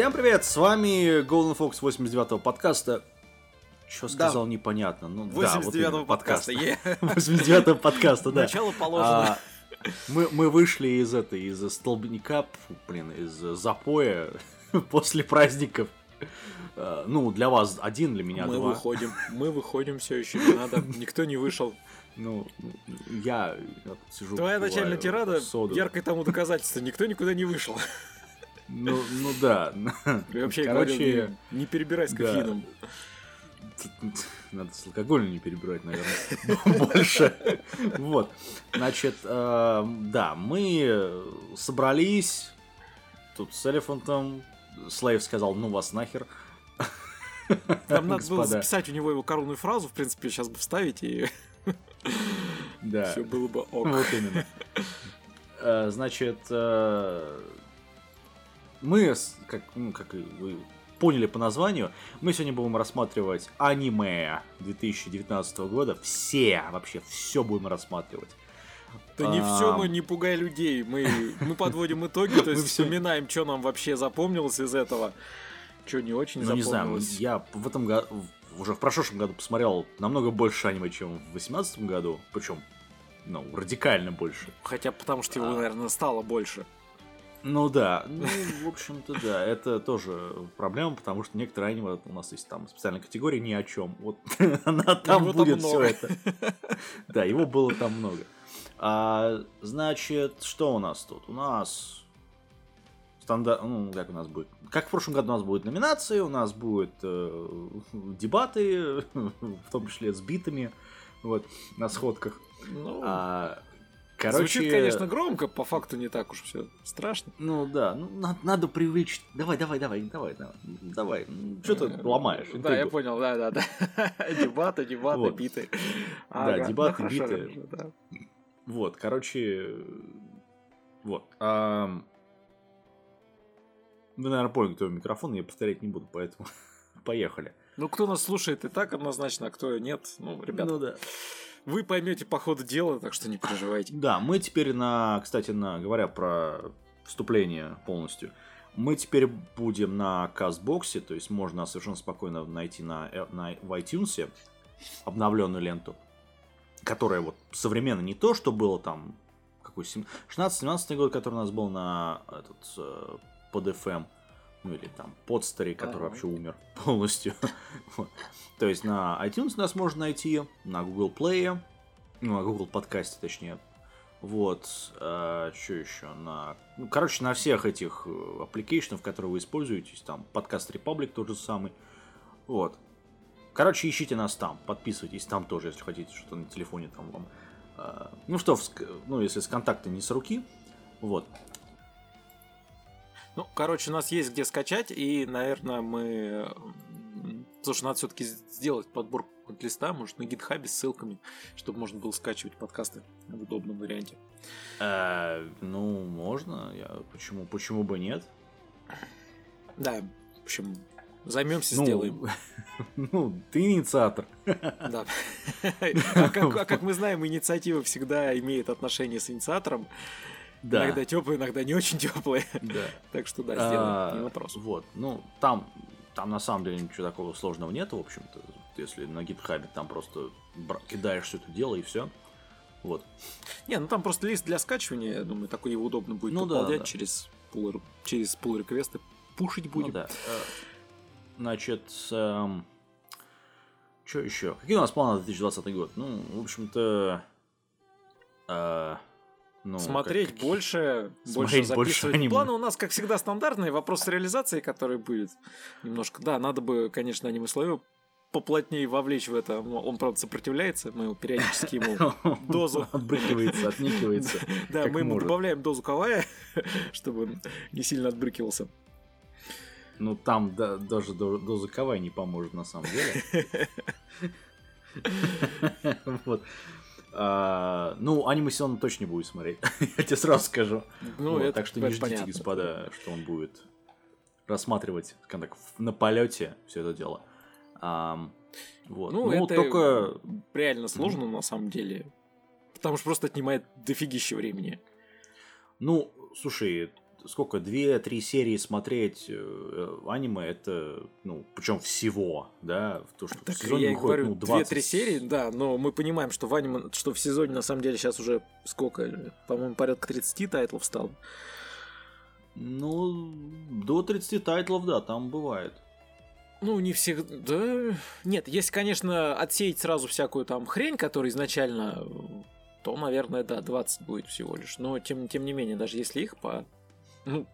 Всем привет, с вами Golden Fox 89-го подкаста. Что сказал, непонятно. Ну, да, вот 89-го именно, подкаста. е. 89-го подкаста, да. Начало положено. А, мы, мы вышли из этой, из столбняка, фу, блин, из запоя после праздников. А, Ну, для вас один, для меня мы два. выходим, мы выходим все еще не надо. Никто не вышел. Ну, я, я сижу. Твоя начальная тирада соду. яркое тому доказательство. Никто никуда не вышел. Ну, ну да. Вообще, Короче, не, не перебирай с да. кофеином. Надо с алкоголем не перебирать, наверное, больше. Вот. Значит, э, да, мы собрались тут с Элефантом. Слейв сказал, ну вас нахер. Там надо было записать у него его коронную фразу, в принципе, сейчас бы вставить, и Да. все было бы ок. Вот именно. Э, Значит, э, мы, как, ну, как вы поняли по названию, мы сегодня будем рассматривать аниме 2019 года. Все, вообще, все будем рассматривать. Да не все, мы не пугай людей. Мы, мы подводим итоги, то есть вспоминаем, что нам вообще запомнилось из этого. Что не очень Ну, не знаю, запомнилось. я в этом году, уже в прошедшем году посмотрел намного больше аниме, чем в 2018 году. Причем, ну, радикально больше. Хотя потому что его, наверное, стало больше. Ну да, ну, в общем-то, да, это тоже проблема, потому что некоторые аниме у нас есть там специальная категория ни о чем. Вот она там Его будет все это. Да, его было там много. А, значит, что у нас тут? У нас стандарт, ну, как у нас будет? Как в прошлом году у нас будут номинации, у нас будут э, дебаты, в том числе с битами, вот, на сходках. Ну, А, короче, Звучит, конечно, громко, по факту не так уж все страшно. Ну да, ну надо, надо привлечь. Давай, давай, давай, давай, давай, давай. Что ты ломаешь? Да, я интригу? понял, да, да, да. Дебаты, дебаты, Вот. биты. Да, дебаты, ну, хорошо, биты. хорошо, да. Вот, короче, вот. ам, Вы, наверное, поняли, кто микрофон, я повторять не буду, поэтому поехали. Ну, кто нас слушает и так однозначно, а кто нет, ну, ребят, Ну да. Вы поймете по ходу дела, так что не переживайте. Да, мы теперь на, кстати, на, говоря про вступление полностью, мы теперь будем на кастбоксе, то есть можно совершенно спокойно найти на, э, на в iTunes обновленную ленту, которая вот современно не то, что было там какой 16-17 год, который у нас был на этот э, под FM, ну или там подстаре, который вообще умер полностью. То есть на iTunes нас можно найти, на Google Play, ну, на Google подкасте точнее. Вот, что еще? На, ну, короче, на всех этих э, аппликейшенов, которые вы используете, там подкаст Republic тот же самый. Вот. Короче, ищите нас там, подписывайтесь там тоже, если хотите что-то на телефоне там вам. э, Ну что, в ну если с контакта не с руки, вот. Ну, короче, у нас есть где скачать, и, наверное, мы... м, Слушай, надо все-таки сделать подборку листа, может, на гитхабе с ссылками, чтобы можно было скачивать подкасты в удобном варианте. Э, ну, можно, я, почему, почему бы нет? Да, в общем, займемся, Ну, сделаем. Ну, ты инициатор. Да. А как, а как мы знаем, инициатива всегда имеет отношение с инициатором. Да. Иногда теплые, иногда не очень теплые. Да. Так что да, А, сделаем, не вопрос. Вот, ну, там, там на самом деле ничего такого сложного нет, в общем-то. Если на гитхабе там просто кидаешь все это дело и все. Вот. Не, ну там просто лист для скачивания, я думаю, такой его удобно будет Ну да, через pull, через pull реквесты. Пушить будем. Ну да. Э, Значит, что еще? Какие у нас планы на 2020 год? Ну, в общем-то... э, ну, Смотреть как- больше, больше Смотреть больше записывать. аниме. Планы у нас, как всегда, стандартные. Вопрос реализации, который будет немножко... Да, надо бы, конечно, аниме слоев поплотнее вовлечь в это. Он, правда, сопротивляется. Мы его периодически ему дозу. Отбрыкивается, отникивается. Да, мы ему добавляем дозу кавая, чтобы он не сильно отбрыкивался. Ну, там да- даже до- доза кавай не поможет, на самом деле. Вот. А, Ну, аниме он точно не будет смотреть. Я тебе сразу скажу. Ну, Вот, это Так что не ждите, понятно. господа, что он будет рассматривать скажем так, на полете все это дело. Ам, Вот. Ну, Ну, это только реально сложно, на самом деле. Потому что просто отнимает дофигища времени. Ну, слушай, сколько, две-три серии смотреть э, аниме, это, ну, причем всего, да, то, что так в сезоне я выходит, говорю, ну, 20... две-три серии, да, но мы понимаем, что в аниме, что в сезоне, на самом деле, сейчас уже сколько, по-моему, порядка 30 тайтлов стало. Ну, до 30 тайтлов, да, там бывает. Ну, не всегда. Нет, если, конечно, отсеять сразу всякую там хрень, которая изначально, то, наверное, да, 20 будет всего лишь. Но, тем, тем не менее, даже если их по... Ну,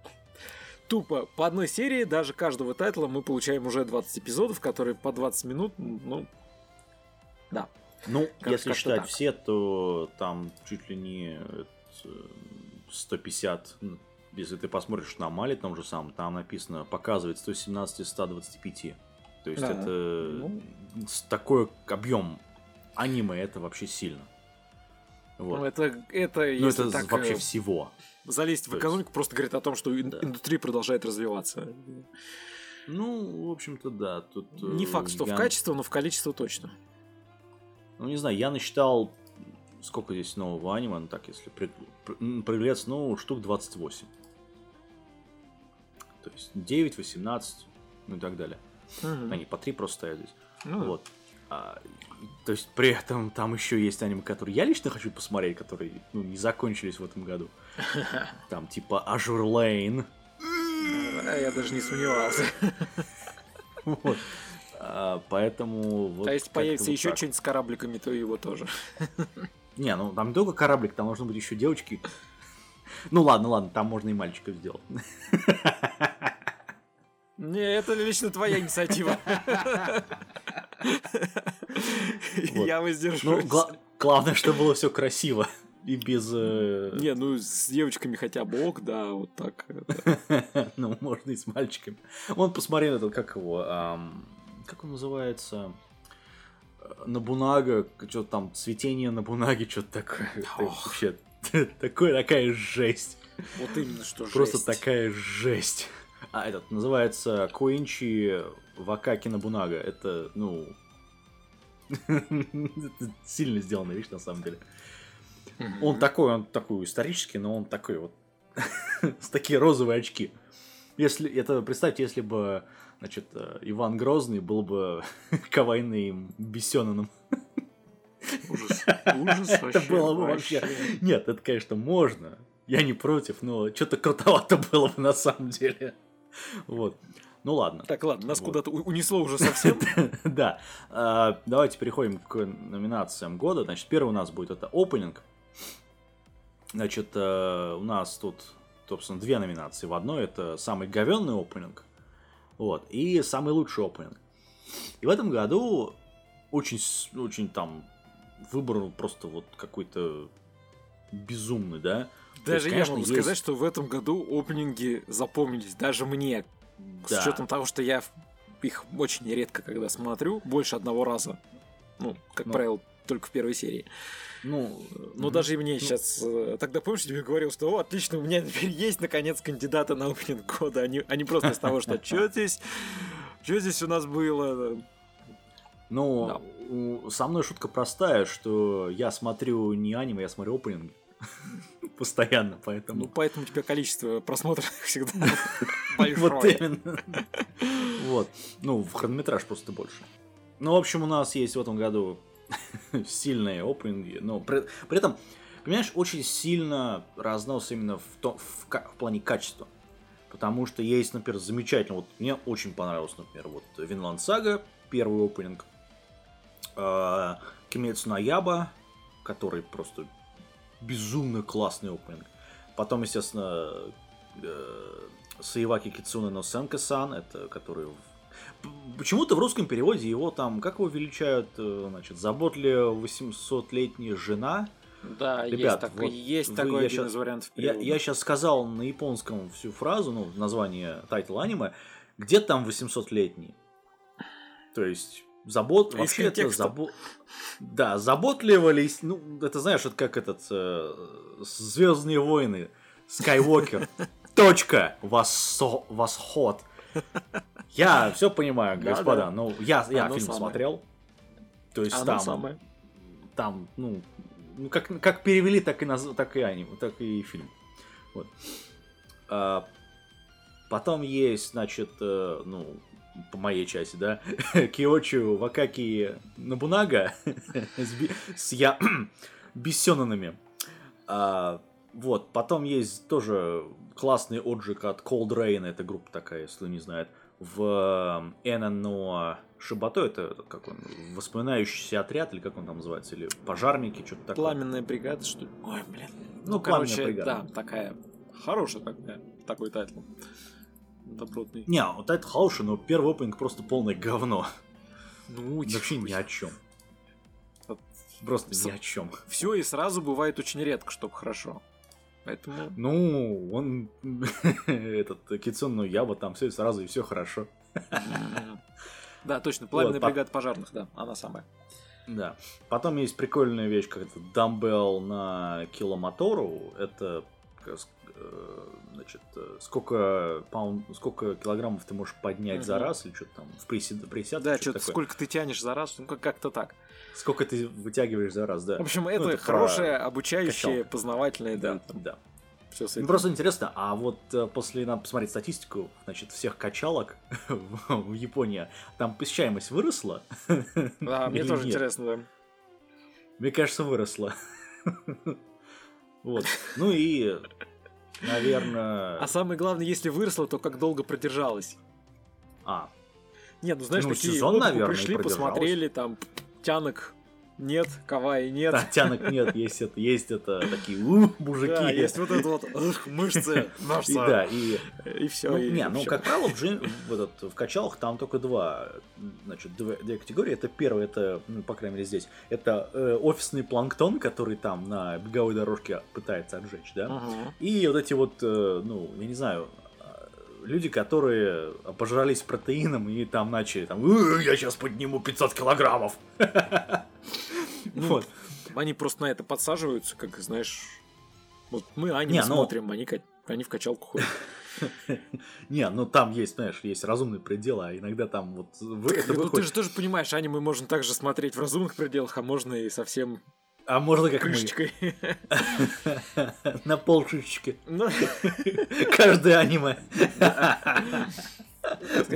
тупо по одной серии, даже каждого тайтла мы получаем уже 20 эпизодов, которые по 20 минут, ну, да. Ну, как, если как считать так. все, то там чуть ли не 150 если ты посмотришь на Мали том же самом, там написано показывает 117 125. То есть да. это ну... такой объем аниме это вообще сильно. Вот. Ну, это, это, ну, это так, вообще э, всего. Залезть в экономику просто говорит о том, что да. индустрия продолжает развиваться. Ну, в общем-то, да. Тут, Не факт, что я... в качество, но в количество точно. Ну, не знаю, я насчитал, сколько здесь нового аниме, ну так, если приглядеться, ну, штук 28. То есть 9, 18, ну и так далее. Угу. Они по 3 просто стоят здесь. Ну, вот. А, то есть при этом там еще есть аниме, которые я лично хочу посмотреть, которые ну, не закончились в этом году. Там типа Azur Lane. Я даже не сомневался. Вот. А, поэтому... Вот а если появится еще что-нибудь с корабликами, то его тоже. Не, ну там не только кораблик, там должны быть еще девочки. Ну ладно, ладно, там можно и мальчиков сделать. Не, это лично твоя инициатива. Я воздержусь. Ну, главное, чтобы было все красиво. И без... Э, Не, ну с девочками хотя бы ок, да, вот так. Ну, можно и с мальчиками. Вон, посмотри на это, как его... Как он называется? Набунага, что там, цветение Набунаги, что-то такое. Вообще, такое, такая жесть. Вот именно что. Просто такая жесть. А этот называется Коинчи Вакаки Набунага. Это, ну... сильно сделанная вещь, на самом деле. Он такой, он такой исторический, но он такой вот... с такие розовые очки. Если это представьте, если бы значит, Иван Грозный был бы кавайным бесенаном. Ужас, ужас Это было бы вообще... Нет, это, конечно, можно. Я не против, но что-то крутовато было бы на самом деле. Вот. Ну ладно. Так, ладно, нас вот. куда-то унесло уже совсем. да. А, давайте переходим к номинациям года. Значит, первый у нас будет это опенинг. Значит, э, у нас тут, собственно, две номинации. В одной это самый говенный опенинг. Вот. И самый лучший опенинг. И в этом году очень, очень там выбор просто вот какой-то безумный, да. Даже есть, я могу есть... сказать, что в этом году опенинги запомнились, даже мне. Да. С учетом того, что я их очень редко когда смотрю, больше одного раза. Ну, как ну, правило, только в первой серии. Ну, но даже и мне ну, сейчас... Э, тогда помнишь, я тебе говорил, что о, отлично, у меня теперь есть наконец кандидаты на опенинг года, а не, а не просто из того, что что здесь, что здесь у нас было. Ну, да. со мной шутка простая, что я смотрю не аниме, я смотрю опенинги. Постоянно, поэтому. Ну, поэтому у тебя количество просмотров всегда. Вот именно. Вот. Ну, в хронометраж просто больше. Ну, в общем, у нас есть в этом году сильные опенинги, но при, при этом, понимаешь, очень сильно разнос именно в, то, в, в плане качества. Потому что есть, например, замечательно, вот мне очень понравилось, например, вот Винланд Сага, первый опенинг, э, Кимецу Наяба, который просто безумно классный опенинг. Потом, естественно, э, Саиваки Кицуна но Сенка-сан, это который Почему-то в русском переводе его там, как его величают, э, значит, заботливая 800-летняя жена. Да, Ребят, есть, так, вот есть вы, такой один из вариантов перевода. Я, я сейчас сказал на японском всю фразу, ну, название тайтл аниме, где там 800-летний? То есть, забот... Вообще это забо... Да, задолбались, ну, это знаешь, это как этот э, Звездные войны, Скайуокер. Точка. Восход. Я все понимаю, господа. Ну, я, я фильм смотрел. То есть там, там, ну, ну как, как перевели, так и, наз... так и аним, так и фильм. Вот. А, потом есть, значит, э, ну, по моей части, да, Киочу Вакаки Набунага с я бессенанами. А, вот, потом есть тоже классный отжиг от Cold Rain, это группа такая, если не знает, в Энано Шибато, это как он, воспламеняющийся отряд, или как он там называется, или пожарники, что-то такое. Пламенная бригада, что ли? Ой, блин. Ну, ну короче, бригада. да, такая хорошая такая, такой тайтл. Добротный. Не, вот это хороший, но первый опенинг просто полное говно. Ну, вообще ни о чем. Просто ни о чем. Все и сразу бывает очень редко, чтобы хорошо. Поэтому... Ну, он этот Kimetsu no Yaiba, там все сразу и все хорошо. Да, точно, пламенная вот, бригада пожарных, да, она самая. Да. Потом есть прикольная вещь, как это дамбел на киломотору. Это значит, э, сколько паунд, сколько килограммов ты можешь поднять угу. за раз, или что-то там в присед, присяд. Да, что-то сколько ты тянешь за раз, ну как-то так. Сколько ты вытягиваешь за раз, да. В общем, это, ну, это хорошее, обучающее, качалка. познавательное, да. Да. Все ну, просто интересно, а вот э, после надо посмотреть статистику, значит, всех качалок в, Японии, там посещаемость выросла? Да, мне тоже интересно, да. Мне кажется, выросла. Вот. Ну и, наверное... А самое главное, если выросла, то как долго продержалась? А. Нет, ну знаешь, ну, такие сезон, наверное, пришли, посмотрели, там, тянок нет, Кавай нет. Да, тянок нет, есть это, есть это такие у, мужики. Да, есть вот это вот ух, мышцы, мышцы. И, да, и, и все. Ну, и, не, и ну все. как правило в, джин, в, этот, в качалах там только два, значит, две, две категории. Это первое, это, ну, по крайней мере здесь, это э, офисный планктон, который там на беговой дорожке пытается отжечь, да, и вот эти вот, э, ну, я не знаю, люди, которые пожрались протеином и там начали там, я сейчас подниму 500 килограммов. Ну, вот. Они просто на это подсаживаются, как, знаешь, вот мы аниме не, ну смотрим, они, они в качалку ходят. Не, ну там есть, знаешь, есть разумные пределы, а иногда там вот... Это ну, ты же тоже понимаешь, аниме можно также смотреть в разумных пределах, а можно и совсем а можно как Крышечкой. мы. На полшишечки. Ну. Каждое аниме.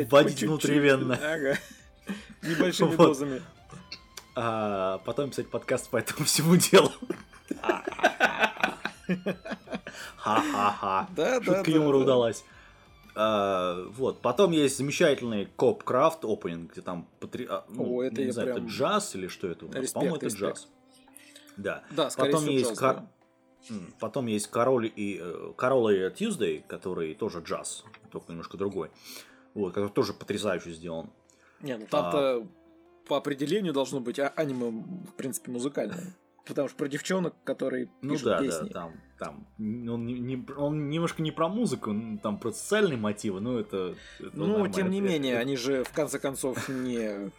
Вводить внутривенно. Небольшими дозами. А потом писать подкаст по этому всему делу. Ха-ха-ха. Да, Шутка юмора удалась. А, вот. Потом есть замечательный Коп Крафт опенинг, где там потри... а, ну, О, это не знаю, прям... это джаз или что это у нас? По-моему, это джаз. Да. Да, Потом всего, есть джаз, кор... да. Потом есть Король и э, Король и Tuesday, который тоже джаз, только немножко другой. Вот, который тоже потрясающе сделан. Не, ну там-то а... по определению должно быть а аниме, в принципе, музыкальное. Потому что про девчонок, которые ну, пишут да, песни. да, там, там он, не, он немножко не про музыку, там про социальные мотивы, но это... это ну, тем не менее, они же в конце концов не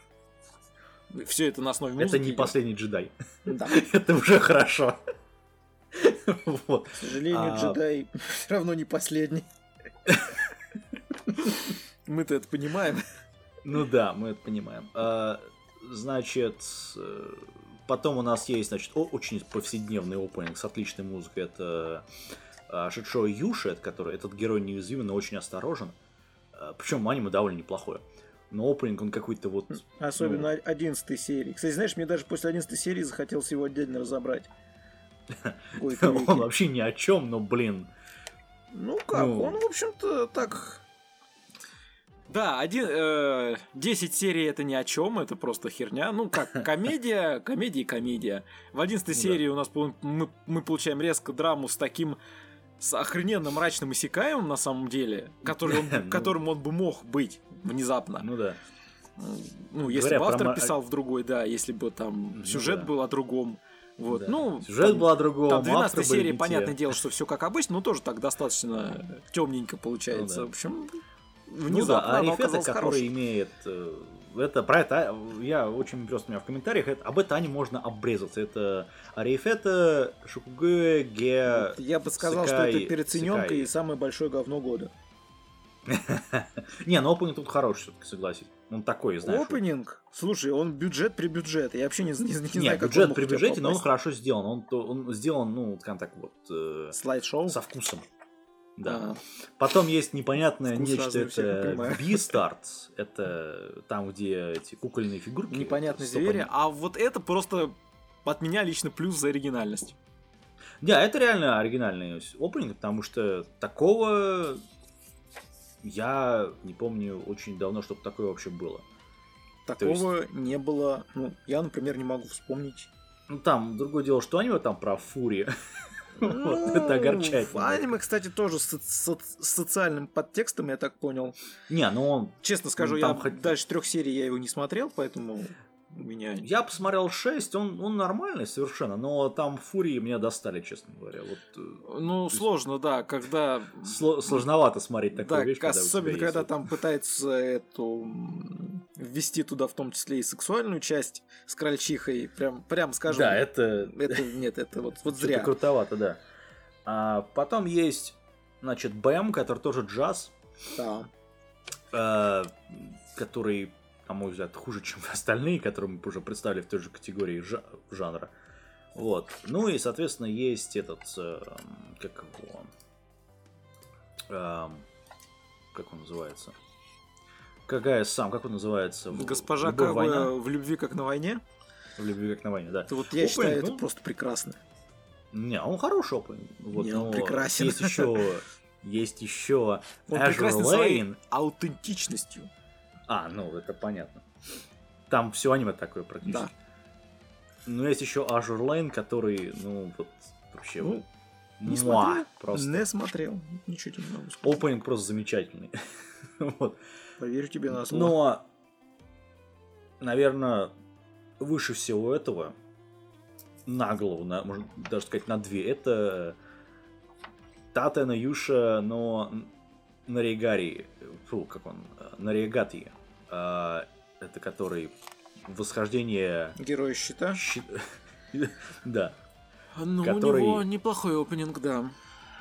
все это на основе музыки. Это не последний джедай. Да. это уже хорошо. вот. К сожалению, а... джедай все равно не последний. Мы-то это понимаем. Ну да, мы это понимаем. А, значит, э, потом у нас есть, значит, очень повседневный опенинг с отличной музыкой. Это а, Шитшо Юшет, который этот герой неуязвимый, но очень осторожен. А, Причем аниме довольно неплохое но опенинг он какой-то вот... Особенно ну... 11 серии. Кстати, знаешь, мне даже после 11 серии захотелось его отдельно разобрать. Он вообще ни о чем, но, блин. Ну как, ну... он, в общем-то, так... Да, один, э, 10 серий это ни о чем, это просто херня. Ну, как комедия, комедия и комедия. В 11 ну, серии у нас мы, мы получаем резко драму с таким с охрененно мрачным Исикаем, на самом деле, который он, ну... которым он бы мог быть внезапно. Ну да. Ну, если Говоря бы автор про... писал в другой, да, если бы там ну, сюжет да. был о другом. Вот, да. ну, сюжет там, был о другом. Там 12 серия, понятное дело, что все как обычно, но тоже так достаточно темненько получается. Ну, да. В общем, внезапно ну, да, а Арифета, который имеет э, это про это я очень просто у меня в комментариях это, об это можно обрезаться. Это Арифета Шукуге Ге. Я бы сказал, что это переоцененка и самое большое говно года. Не, но опенинг тут хороший, все-таки согласись. Он такой, знаешь. Опенинг? Слушай, он бюджет при бюджете. Я вообще не, не, не, знаю, как бюджет при бюджете, но он хорошо сделан. Он, он сделан, ну, скажем так, вот... Слайд-шоу? Со вкусом. Да. Потом есть непонятное Вкус нечто, это Beastars. Это там, где эти кукольные фигурки. Непонятные звери. А вот это просто от меня лично плюс за оригинальность. Да, это реально оригинальный опенинг, потому что такого я не помню очень давно, чтобы такое вообще было. Такого есть... не было. Ну, я, например, не могу вспомнить. Ну, там, другое дело, что аниме там про фури. Вот, это огорчает. Аниме, кстати, тоже с, социальным подтекстом, я так понял. Не, ну он... Честно скажу, я дальше трех серий я его не смотрел, поэтому меня... Я посмотрел 6, он, он нормальный совершенно, но там фурии меня достали, честно говоря. Вот, э, ну, сложно, да, когда... Сло- сложновато смотреть такую да, вещь, когда особенно когда вот... там пытаются эту ввести туда в том числе и сексуальную часть с крольчихой, прям, прям скажем... Да, это... это нет, это вот, вот зря. крутовато, да. А потом есть, значит, Бэм, который тоже джаз. Да. Э, который на мой взгляд, хуже, чем остальные, которые мы уже представили в той же категории жанра. Вот. Ну и, соответственно, есть этот, э, как его, э, как он называется? Какая сам, как он называется? Госпожа как война? в любви как на войне? В любви как на войне, да. Это вот я Open, считаю, ну, это просто прекрасно. Не, он хороший опен. Вот, не, он прекрасен. Есть еще, есть еще он Azure прекрасен Lane. своей аутентичностью. А, ну, это понятно. Там все аниме такое практически. Да. Ну, есть еще Azure Lane, который, ну, вот, вообще, ну, не смотрел, просто. Не смотрел, ничего не могу сказать. Опенинг просто замечательный. вот. Поверю тебе на слово. Но, наверное, выше всего этого, на голову, на, можно даже сказать, на две, это Тата Юша, но Наригари, фу, как он, Наригати. А, это который восхождение... Героя щита? Щит... да. Ну, который... у него неплохой опенинг, да.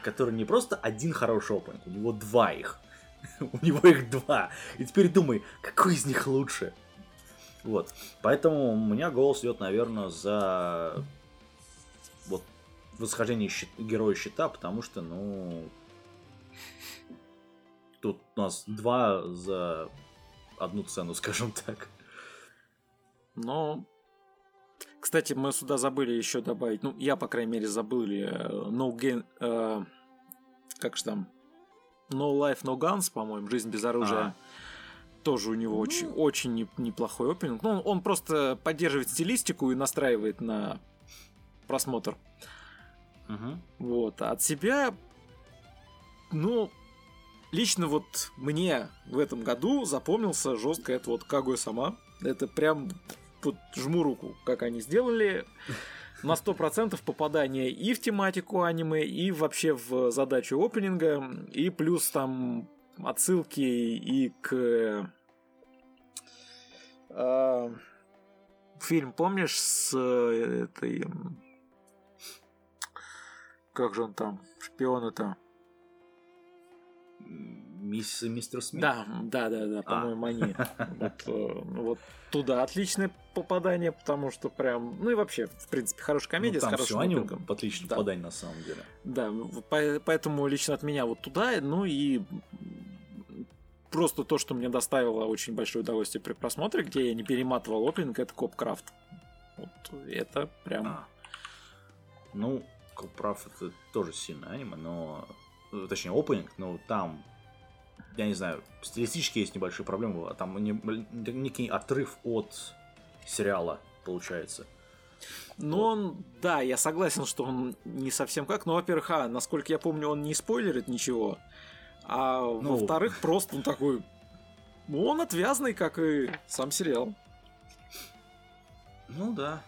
Который не просто один хороший опенинг, у него два их. у него их два. И теперь думай, какой из них лучше? Вот. Поэтому у меня голос идет, наверное, за вот восхождение щит... героя щита, потому что, ну, тут у нас два за одну цену, скажем так. Но, кстати, мы сюда забыли еще добавить, ну, я, по крайней мере, забыли э, No Gain, э, как же там, No Life, No Guns, по-моему, Жизнь без оружия. А. Тоже у него ну... очень, очень неплохой опенинг. Ну, он просто поддерживает стилистику и настраивает на просмотр. Угу. Вот. А от себя, ну, Лично вот мне в этом году запомнился жестко это вот Кагуя сама. Это прям вот жму руку, как они сделали. На 100% попадание и в тематику аниме, и вообще в задачу опенинга, и плюс там отсылки и к... Э, фильм, помнишь, с этой... Как же он там? Шпион это мисс, мистер Смит? Да, да, да, да, по-моему, а. они. Вот, э, вот туда отличное попадание, потому что прям, ну и вообще, в принципе, хорошая комедия ну, там с хорошим все они отличное да. попадание на самом деле. Да, поэтому лично от меня вот туда, ну и просто то, что мне доставило очень большое удовольствие при просмотре, где я не перематывал опенинг, это Копкрафт. Вот это прям... А. Ну, Копкрафт это тоже сильное аниме, но точнее, опенинг, но там, я не знаю, стилистически есть небольшие проблемы, а там не, некий отрыв от сериала получается. Ну, вот. он, да, я согласен, что он не совсем как, но, во-первых, а, насколько я помню, он не спойлерит ничего, а ну, во-вторых, просто он такой, ну, он отвязный, как и сам сериал. Ну, да.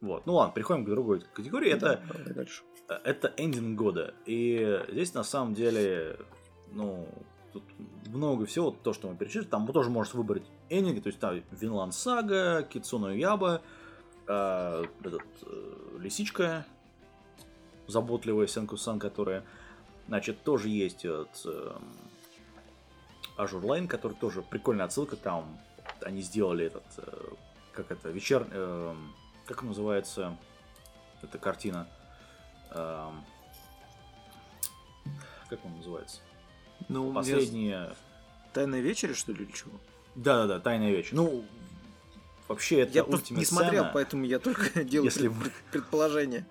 Вот, ну ладно, переходим к другой категории. Да, это дальше это эндинг года. И здесь на самом деле, ну, тут много всего, то, что мы перечислили. Там тоже можете выбрать эндинги, то есть там Винланд Сага, Кицуно Яба, э, этот, э, Лисичка, заботливая Сенку-сан, которая, значит, тоже есть от э, Azure Lane, который тоже прикольная отсылка, там они сделали этот, э, как это, вечер, э, как называется эта картина, как он называется? Ну, Последние... Тайная вечеря, что ли, или чего? Да-да-да, Тайная вечер. Ну, вообще это Я просто не смотрел, поэтому я только делаю Если пред- предположение.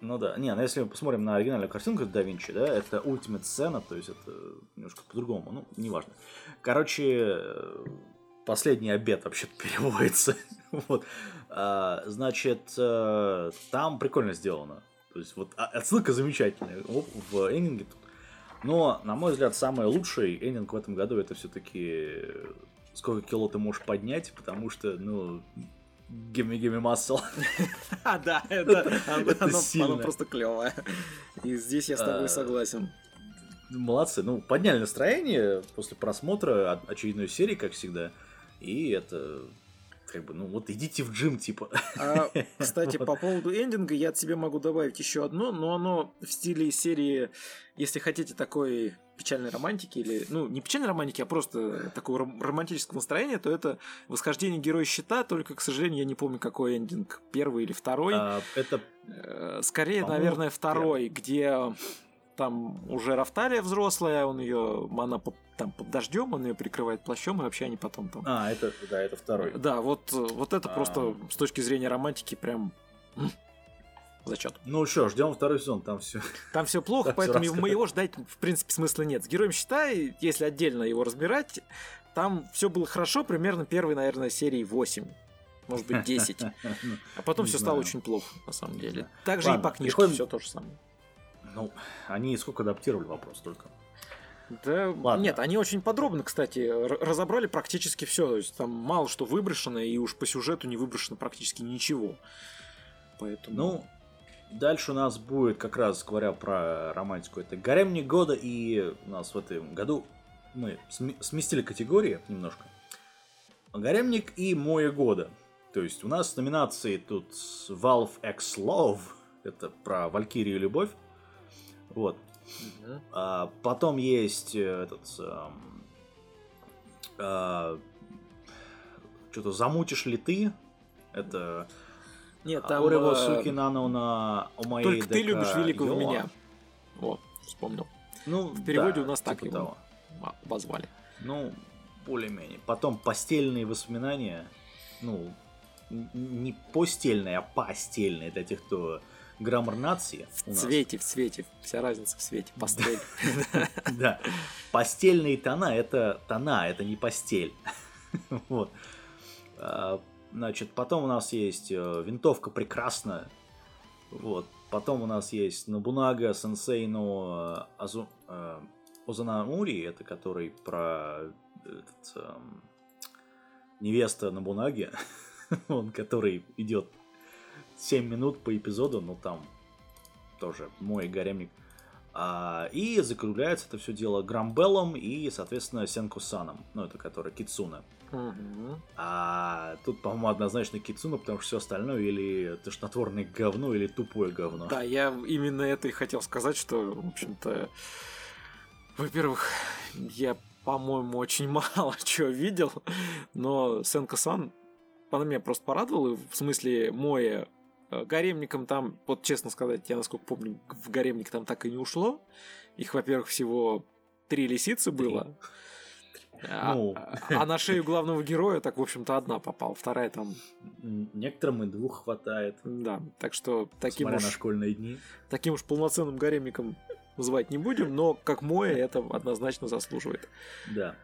Ну да, не, ну если мы посмотрим на оригинальную картинку да Винчи, да, это Ultimate сцена, то есть это немножко по-другому, ну, неважно. Короче, э, последний обед вообще переводится. вот. А, значит, э, там прикольно сделано. То есть вот а- отсылка замечательная в в эндинге тут. Но, на мой взгляд, самый лучший эндинг в этом году это все-таки сколько кило ты можешь поднять, потому что, ну, gimme gimme muscle. А, да, это, оно, просто клевое. И здесь я с тобой А, согласен. Молодцы. Ну, подняли настроение после просмотра от- очередной серии, как всегда. И это как бы, ну вот идите в джим, типа. А, кстати, Вот. по поводу эндинга я от себя могу добавить еще одно, но оно в стиле серии, если хотите, такой печальной романтики или, ну, не печальной романтики, а просто такого ром- романтического настроения, то это восхождение героя щита, только, к сожалению, я не помню, какой эндинг, первый или второй. А, Это Э, Скорее, наверное, второй, где там уже Рафталия взрослая, он ее, она там под дождем, он ее прикрывает плащом, и вообще они потом там. А, это, да, это второй. Да, вот, вот это А. просто с точки зрения романтики прям зачет. Ну что, ждем второй сезон, там все. Там все плохо, поэтому мы его ждать в принципе смысла нет. С героем щита, и если отдельно его разбирать, там все было хорошо, примерно первой, наверное, серии 8. Может быть, 10. А потом все стало очень плохо, на самом деле. Также и по книжке все то же самое. Ну, они сколько адаптировали вопрос только. Да, Ладно. нет, они очень подробно, кстати, разобрали практически все. То есть там мало что выброшено, и уж по сюжету не выброшено практически ничего. Поэтому. Ну, дальше у нас будет, как раз говоря про романтику, это «Гаремник года», и у нас в этом году мы сме- сместили категории немножко. «Гаремник» и «Мое года». То есть у нас номинации тут Valve X Love, это про Валькирию и Любовь. Вот. Мгм. А, потом есть э, этот... что-то замутишь ли ты? Это Нет, там. Орево э, Суки Нано на Омаи Только ты любишь великого меня. Вот, вспомнил. Ну, В переводе да, у нас так типа его того. а, обозвали. Ну, более-менее. Потом постельные воспоминания. Ну, не постельные, а постельные для тех, кто граммар нации. В цвете, в цвете. Вся разница в цвете. Пастель. Да. Постельные тона это тона, это не постель. Вот. А, Значит, потом у нас есть э, винтовка прекрасная. Вот. Потом у нас есть Набунага Сенсей но Азу... э, Озанамури, это который про этот, эм, невеста Набунаги, он который идет 7 минут по эпизоду, но там тоже мой гаремник. А, и закругляется это все дело Грамбеллом и, соответственно, Сенкусаном, ну, это который Кицуна. А тут, по-моему, однозначно Кицуна, потому что все остальное или тошнотворное говно, или тупое говно. Да, я именно это и хотел сказать, что, в общем-то, во-первых, я, по-моему, очень мало чего видел, но Сенка-сан, она меня просто порадовала, в смысле, мое гаремником там, вот честно сказать, я, насколько помню, в гаремник там так и не ушло. Их, во-первых, всего три лисицы было. А, Ну. а на шею главного героя, так, в общем-то, одна попала, вторая там, Некоторым и двух хватает, да. Так что таким смотря уж на школьные дни. таким уж полноценным гаремником называть не будем, но как Моя это однозначно заслуживает. Да.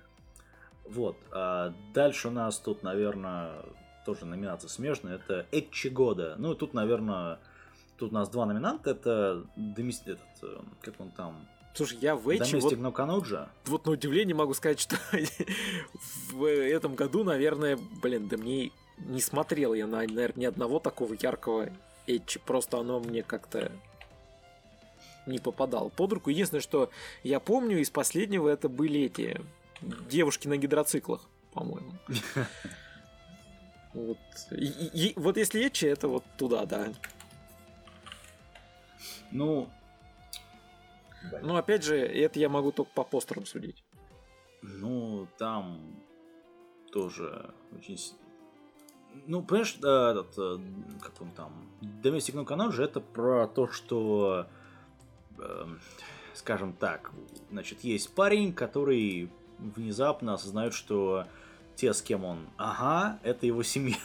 Вот. а дальше у нас тут, наверное, тоже номинация смежная. Это Этчи года. Ну, тут, наверное, тут у нас два номинанта. Это Демис... этот, э, как он там? Слушай, я в Эйчи вот, Доместик но Кануджа. вот на удивление могу сказать, что в этом году, наверное, блин, да мне не смотрел я, на, наверное, ни одного такого яркого Эйчи. Просто оно мне как-то не попадало под руку. Единственное, что я помню из последнего, это были эти девушки на гидроциклах, по-моему. Вот, И- и- вот если Эчи, это вот туда, да. Ну, Но опять же, это я могу только по постерам судить. ну, там тоже очень... Ну, понимаешь, да, этот, э, как он там, Domestic No Кануджа, это про то, что эм, скажем так, значит, есть парень, который внезапно осознает, что те, с кем он, ага, это его семья.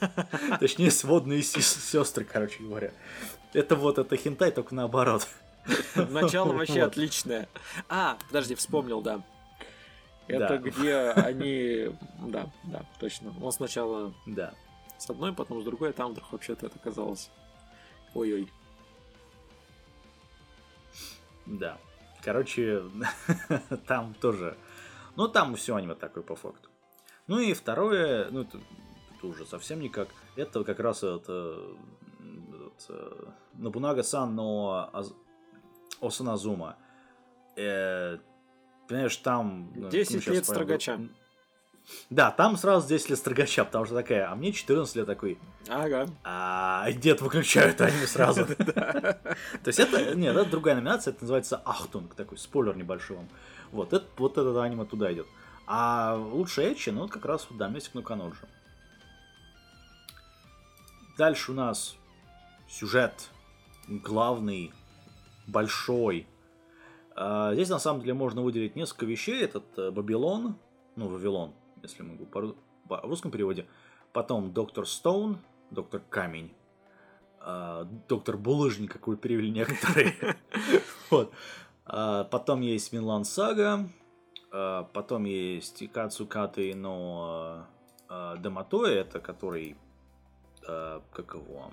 Точнее, сводные сестры, короче говоря. Это вот, это хентай, только наоборот. Начало вообще отличное. А, подожди, вспомнил, да. Это где они... Да, да, точно. Он сначала да. с одной, потом с другой, а там вдруг вообще-то это оказалось. Ой-ой. Да. Короче, там тоже... Ну, там все аниме такое по факту. Ну и второе, ну это, это уже совсем никак, это как раз это, это Набунага-сан, но Аз... Осаназума. Э, понимаешь, там... 10 ну, лет строгача. Да, там сразу 10 лет строгача, потому что такая, а мне 14 лет такой. Ага. А дед выключают аниме сразу. То есть это, нет, это другая номинация, это называется Ахтунг, такой спойлер небольшой вам. Вот, это, вот это аниме туда идет. А лучше Эчи, ну, вот как раз, да, Месик ну Каноджи. Дальше у нас сюжет главный, большой. А, здесь, на самом деле, можно выделить несколько вещей. Этот э, Бабилон, ну, Вавилон, если могу по, по русском переводе. Потом Доктор Стоун, Доктор Камень. А, доктор Булыжник, какой перевели некоторые. Вот. А, потом есть Винланд Сага, потом есть Кацукаты, но а, Даматои, это который, а, как его,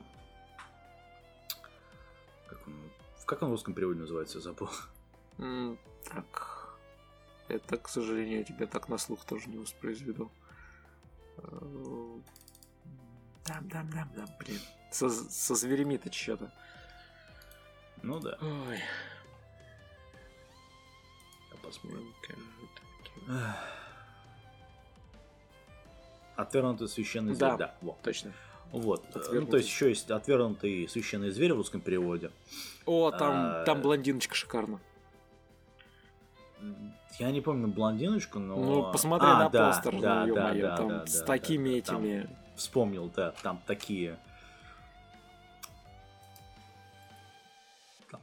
как он, как он в русском переводе называется, забыл. Mm, так, это, к сожалению, тебя так на слух тоже не воспроизведу. Дам, дам, дам, дам, блин. Со, со зверями-то что-то. Ну да. Ой. Посмотрим. Отвергнутый священный зверь, да, да вот. точно. Вот. Ну, то есть еще есть отвергнутый священный зверь в русском переводе. О, там, а... там блондиночка шикарно. Я не помню блондиночку, но... Ну, посмотри а, на да, постер, да, ну, да, да, там да, с да, такими да, этими... Там, вспомнил, да, там такие...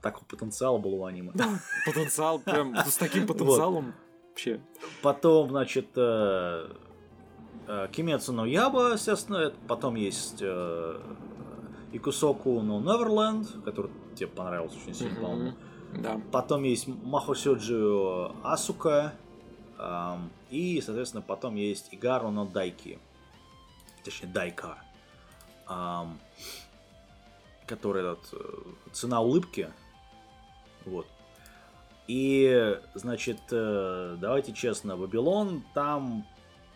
Такой потенциал был у аниме. Потенциал, прям с таким потенциалом вообще. Потом, значит, э, э, Кимецу но Яба, естественно, потом есть э, Икусоку но Неверленд, который тебе понравился очень сильно, по-моему. Да. Потом есть Махосёджи Асука. Эм, и, соответственно, потом есть Игару но Дайки. Точнее, Дайка. Эм, который этот цена улыбки. Вот. И, значит, э, давайте честно, Вавилон, там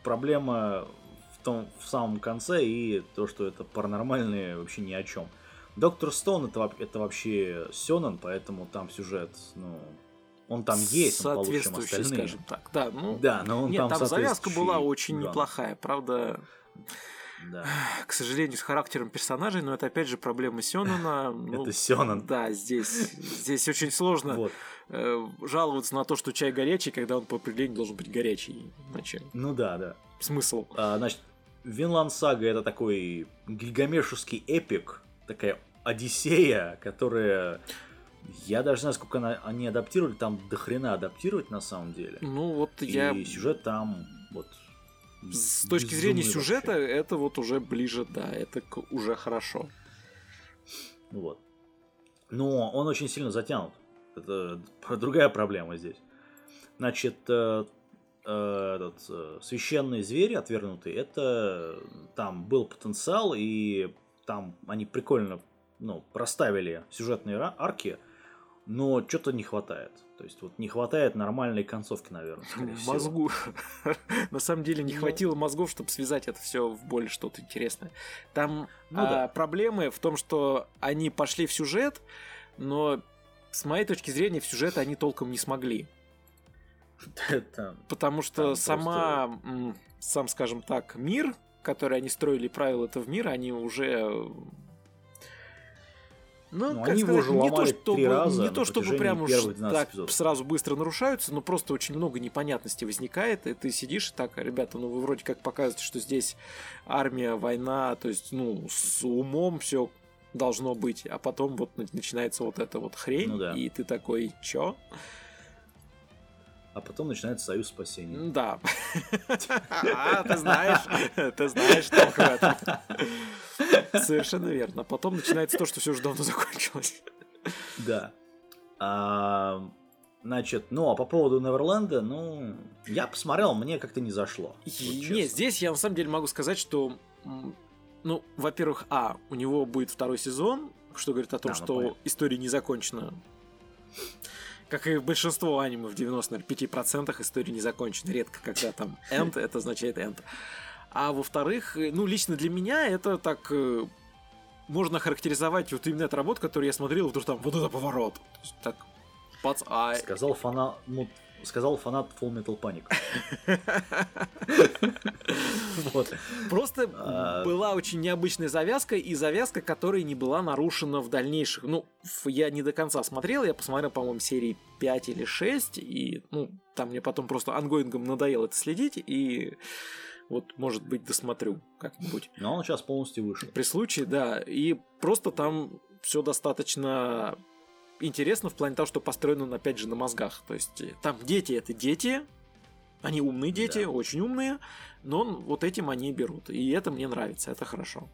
проблема в том в самом конце и то, что это паранормальные вообще ни о чем. Доктор Стоун это, это вообще Сёнэн, поэтому там сюжет, ну, он там есть, он получше, чем остальные. скажем так. Да, ну, да, но он нет, там, там завязка была очень да. неплохая, правда. Да. К сожалению, с характером персонажей, но это опять же проблема Сёнона. Ну, это Сёнон. Да, здесь, здесь очень сложно вот. э, жаловаться на то, что чай горячий, когда он по определению должен быть горячий. Иначе... Ну да, да. Смысл. А, значит, Винланд Сага это такой гильгамешевский эпик, такая Одиссея, которая... Я даже не знаю, сколько она, они адаптировали, там до хрена адаптировать на самом деле. Ну вот И я... И сюжет там вот с точки зрения сюжета, вообще. это вот уже ближе, да, это уже хорошо. Вот. Но он очень сильно затянут. Это другая проблема здесь. Значит, э, э, этот э, священный зверь отвергнутый, это там был потенциал, и там они прикольно ну, проставили сюжетные арки, но что-то не хватает. То есть вот не хватает нормальной концовки, наверное. Мозгу. На самом деле не ну. хватило мозгов, чтобы связать это все в более что-то интересное. Там ну, а, да. проблемы в том, что они пошли в сюжет, но с моей точки зрения в сюжет они толком не смогли. Потому что сама, просто... сам, скажем так, мир, который они строили, правила этого мира, они уже ну, ну они сказать, его не то, чтобы, три раза не то, чтобы прям уж так эпизодов. сразу быстро нарушаются, но просто очень много непонятностей возникает, и ты сидишь и так, ребята, ну вы вроде как показываете, что здесь армия, война, то есть, ну, с умом все должно быть, а потом вот начинается вот эта вот хрень, ну, да. и ты такой, чё? А потом начинается союз спасения. Да. А, ты знаешь, ты знаешь толк в этом. Совершенно верно. Потом начинается то, что все уже давно закончилось. Да. А, значит, ну а по поводу Неверленда, ну, я посмотрел, мне как-то не зашло. Не, здесь я на самом деле могу сказать, что ну, во-первых, а, у него будет второй сезон, что говорит о том, да, ну, что история не закончена. Как и большинство аниме в 95% история не закончена. Редко, когда там end, это означает end. А во-вторых, ну, лично для меня это так э, можно характеризовать вот именно эту работу, которую я смотрел, вдруг там вот это поворот. Так, пац, а... Сказал фанат, ну, сказал фанат Full Metal Panic. вот. Просто а... была очень необычная завязка, и завязка, которая не была нарушена в дальнейших. Ну, я не до конца смотрел, я посмотрел, по-моему, серии 5 или 6, и, ну, там мне потом просто онгоингом надоело это следить, и вот, может быть, досмотрю как-нибудь. Но он сейчас полностью вышел. При случае, да. И просто там все достаточно интересно в плане того, что построено, опять же, на мозгах. То есть э, там дети это дети, они умные дети, да. очень умные, но вот этим они берут. И это мне нравится, это хорошо.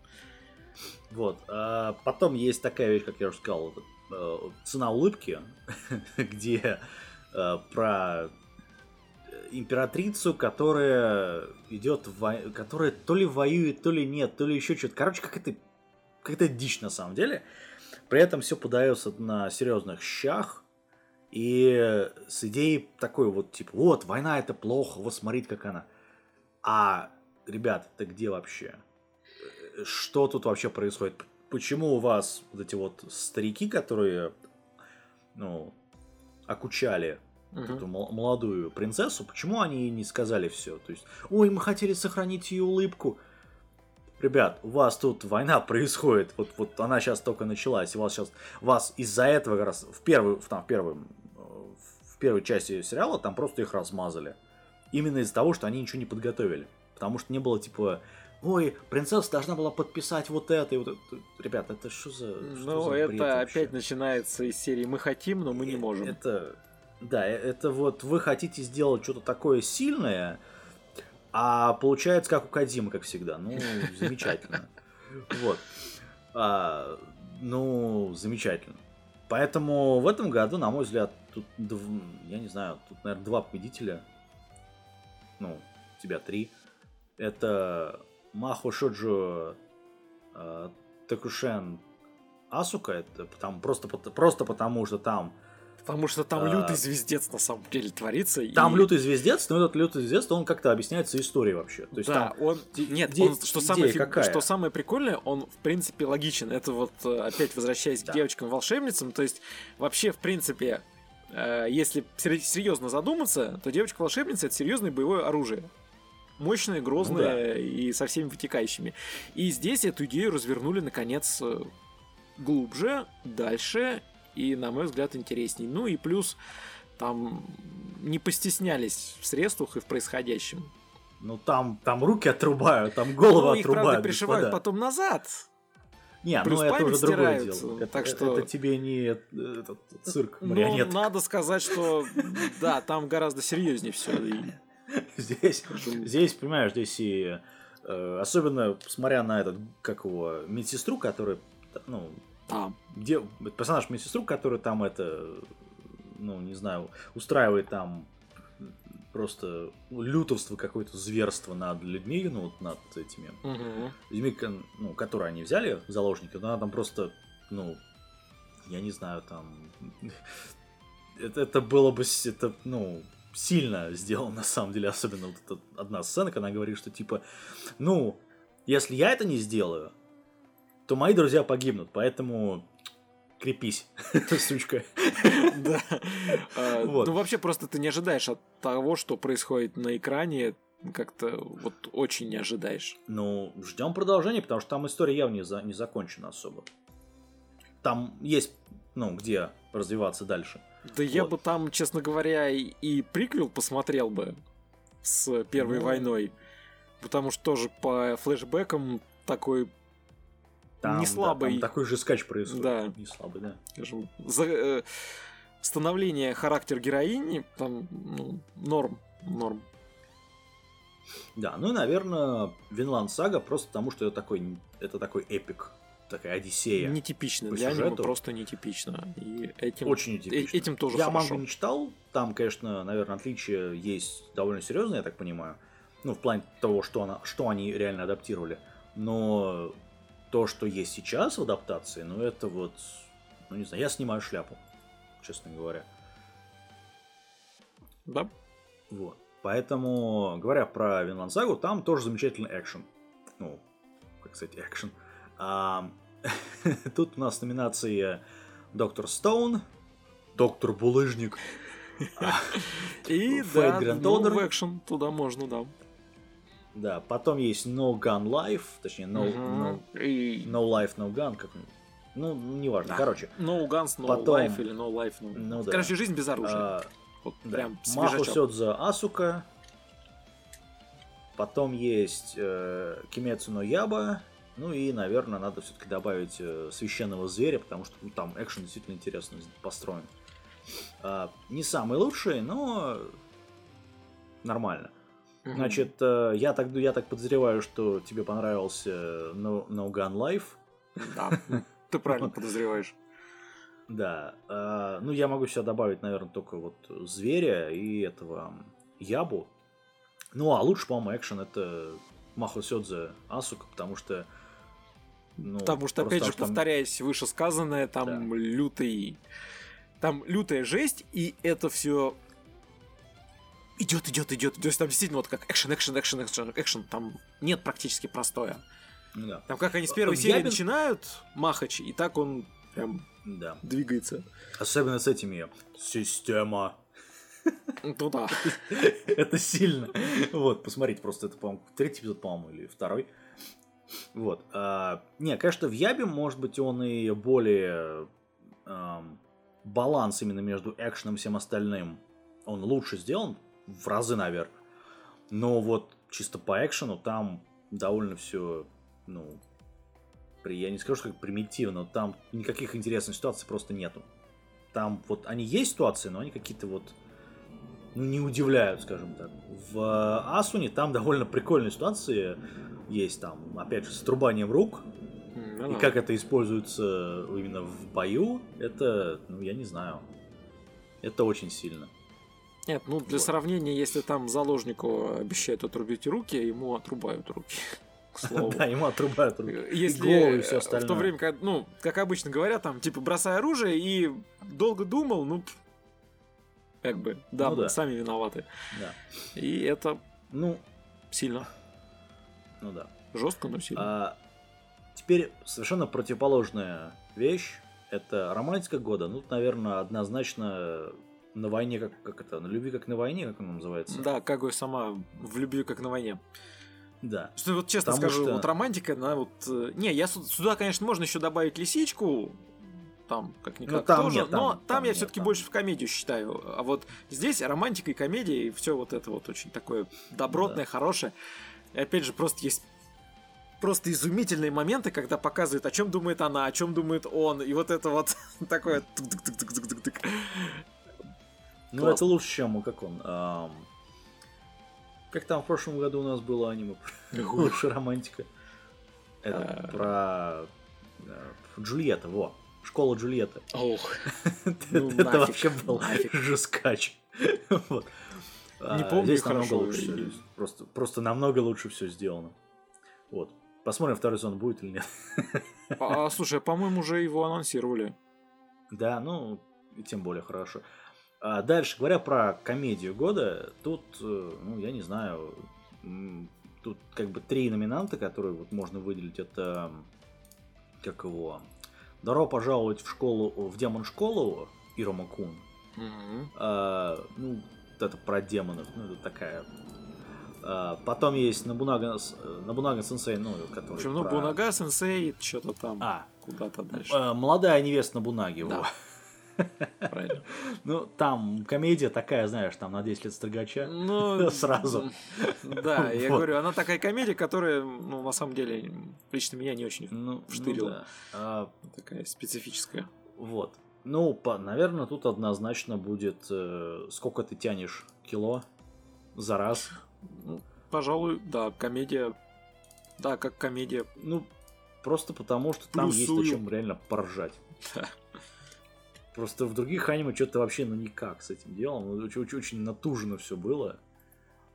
Вот. А потом есть такая вещь, как я уже сказал, э, цена улыбки, где э, про императрицу, которая идет, в... которая то ли воюет, то ли нет, то ли еще что-то. Короче, как это, как это дичь на самом деле. При этом все подается на серьезных щах. И с идеей такой вот, типа, вот, война это плохо, вот смотрите, как она. А, ребят, это где вообще? Что тут вообще происходит? Почему у вас вот эти вот старики, которые, ну, окучали угу. эту молодую принцессу, почему они не сказали все? То есть, ой, мы хотели сохранить ее улыбку ребят, у вас тут война происходит, вот, вот она сейчас только началась, и вас сейчас, вас из-за этого как раз в первый, в, там, в, первом, в первой части сериала там просто их размазали. Именно из-за того, что они ничего не подготовили. Потому что не было типа, ой, принцесса должна была подписать вот это и вот это. Ребят, это что за... Ну, за это опять начинается из серии «Мы хотим, но мы не можем». Это... Да, э, это вот вы хотите сделать что-то такое сильное, а получается, как у Кадима, как всегда. Ну, замечательно. Вот. А, ну, замечательно. Поэтому в этом году, на мой взгляд, тут, я не знаю, тут, наверное, два победителя. Ну, у тебя три. Это Махо Шоджо э, Такушен Асука. Это потому, просто, просто потому, что там Потому что там а, лютый звездец на самом деле творится. Там и... лютый звездец, но этот лютый звездец, он как-то объясняется историей вообще. То есть да, там... он... Нет, Де... он, что, самое фиг... что самое прикольное, он в принципе логичен. Это вот э, опять возвращаясь да. к девочкам-волшебницам, то есть вообще в принципе, э, если серьезно задуматься, то девочка-волшебница это серьезное боевое оружие мощное, грозное ну, да. и со всеми вытекающими. И здесь эту идею развернули наконец э, глубже, дальше и, на мой взгляд, интересней. Ну и плюс там не постеснялись в средствах и в происходящем. Ну там, там руки отрубают, там голову ну, их, отрубают. Правда, пришивают господа. потом назад. Не, Плюс ну это уже другое дело. Это, так что... это тебе не этот цирк марионеток. Ну, надо сказать, что да, там гораздо серьезнее все. Здесь, здесь, понимаешь, здесь и э, особенно смотря на этот, как его, медсестру, которая, ну, а. Где, персонаж медсестру, который там это, ну, не знаю, устраивает там просто лютовство, какое-то зверство над людьми, ну, вот над этими угу. людьми, ну, которые они взяли заложники, но она там просто, ну, я не знаю, там... это, это было бы, это, ну, сильно сделано, на самом деле, особенно вот эта одна сцена, когда она говорит, что, типа, ну, если я это не сделаю, то мои друзья погибнут, поэтому крепись, сучка. Да. А, ну, вообще, просто ты не ожидаешь от того, что происходит на экране, как-то вот очень не ожидаешь. Ну, ждем продолжения, потому что там история явно не, за, не закончена особо. Там есть, ну, где развиваться дальше. Да вот. я бы там, честно говоря, и, и приквел посмотрел бы с Первой ну... войной. Потому что тоже по флешбекам такой там, не слабый. Да, там такой же скач происходит. Да. Не слабый, да. Скажем, за, э, становление характер героини там ну, норм, норм. Да, ну и, наверное, Винланд Сага просто потому, что это такой, это такой эпик, такая Одиссея. Нетипично для аниме, просто нетипично. И этим, Очень э, нетипично. Этим тоже Я хорошо. мангу не читал, там, конечно, наверное, отличия есть довольно серьезные, я так понимаю. Ну, в плане того, что, она, что они реально адаптировали. Но то, что есть сейчас в адаптации, ну это вот, ну не знаю, я снимаю шляпу, честно говоря. Да. Вот. Поэтому, говоря про Винланд Сагу, там тоже замечательный экшен. Ну, как сказать, экшен. А, тут у нас номинации Доктор Стоун, Доктор Булыжник. И Fate да, ну, в экшен туда можно, да. Да, потом есть No Gun Life, точнее, No, no, Мгм. И no Life, No Gun, как ну, неважно, Да. короче. No Guns, No Потом- Life или No Life, no... Ну да. Короче, жизнь без оружия. А, вот да. прям Маху. Сёдза Асука. Потом есть э, Кимецу но Яба. Ну и, наверное, надо все-таки добавить э, священного зверя, потому что ну, там экшен действительно интересно построен. А, не самый лучший, но нормально. Мгм. Значит, э, я так, я так подозреваю, что тебе понравился No, no Gun Life. Да, ты правильно подозреваешь. Да. э, ну, я могу сюда добавить, наверное, только вот зверя и этого Ябу. Ну, а лучше, по-моему, экшен это Махо Сёдзе Асука, потому что... ну, Потому что, опять же, там- повторяясь вышесказанное, там лютый... Там лютая жесть, и это все идет, идет, идет. То есть там действительно вот как экшен, экшен, экшен, экшен, экшен. Там нет практически простоя. Ну Да, Там как они с первой В серии Ябин- начинают махач, и так он прям да. двигается. Особенно с этими. Система. Ну да. это сильно. Вот, посмотрите, просто это, по-моему, третий эпизод, по-моему, или второй. Вот. а, не, конечно, в Ябе, может быть, он и более баланс именно между экшеном и всем остальным. Он лучше сделан, в разы, наверное. Но вот чисто по экшену там довольно все, ну, при- я не скажу, что как примитивно, но там никаких интересных ситуаций просто нету. Там вот они есть ситуации, но они какие-то вот ну, не удивляют, скажем так. В Асуне там довольно прикольные ситуации есть там, опять же, с отрубанием рук. Ну И как это используется именно в бою, это, ну, я не знаю. Это очень сильно. Нет, ну для Вот. сравнения, если там заложнику обещают отрубить руки, ему отрубают руки. Да, ему отрубают руки. Если голову и всё э, в то остальное. время, как, ну, как обычно говорят, там, типа, бросай оружие и долго думал, ну, как бы, да, Ну да. сами виноваты. Да. И это Ну, сильно. ну да. Жестко, но сильно. А, теперь совершенно противоположная вещь. Это романтика года. Ну, наверное, однозначно на войне, как, как это, на любви как на войне, как она называется. Да, Кагуя сама в любви как на войне. Да. Что вот честно Потому скажу, что- вот романтика, она вот... э, Не, я сюда, конечно, можно еще добавить лисичку, там как-никак Ну, там тоже, нет, там- но там, там я все-таки больше в комедию считаю. А вот здесь романтика и комедия, и все вот это вот очень такое добротное, хорошее. И опять же, просто есть просто изумительные моменты, когда показывают, о чем думает она, о чем думает он, и вот это вот такое... Ну, Классно. это лучше, чем, как он, ам, как там в прошлом году у нас было аниме, лучше романтика. Это А. про э, Джульетта, во, школа Джульетты. Ох, Ну, Это вообще был жескач. Вот. Не А, помню Здесь намного лучше. Просто, просто намного лучше все сделано. Вот. Посмотрим, второй сезон будет или нет. а, а, слушай, по-моему, уже его анонсировали. Да, ну, тем более хорошо. А дальше, говоря про комедию года, тут, э, ну, я не знаю, тут как бы три номинанта, которые вот можно выделить. Это, как его, «Добро пожаловать в школу, в демон-школу» Ирома Кун. Мгм. А, ну, это про демонов, ну, это такая... А, потом есть Набунага, Набунага Сенсей, ну, который В общем, про- Бунага, сенсей, что-то там, А, куда-то дальше. э, молодая невеста Набунаги, Да. Правильно. Ну, там комедия такая, знаешь, там на 10 лет строгача. Ну, сразу. Да, я говорю, она такая комедия, которая, ну, на самом деле, лично меня не очень ну, вштырила. Ну, да. а, такая специфическая. Вот. Ну, по, наверное, тут однозначно будет, э, сколько ты тянешь кило за раз. Ну, пожалуй, да, комедия. Да, как комедия. Ну, просто потому, что там есть о чем реально поржать. Да. Просто в других аниме что-то вообще ну никак с этим делом. Очень, очень, очень натужно все было.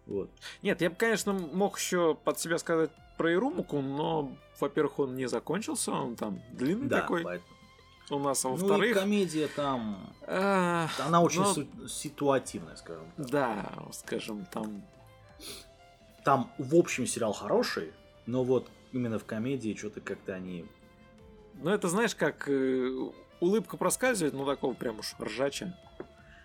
Вот. Нет, я бы, конечно, мог еще под себя сказать про Ирумуку, но, во-первых, он не закончился, он там длинный да, такой. Поэтому. У нас, а во-вторых... Ну и комедия там... А, она очень но... ситуативная, скажем так. Да, скажем, там... Там, в общем, сериал хороший, но вот именно в комедии что-то как-то они... Ну, это знаешь, как э, улыбка проскальзывает, ну, такого прям уж ржача.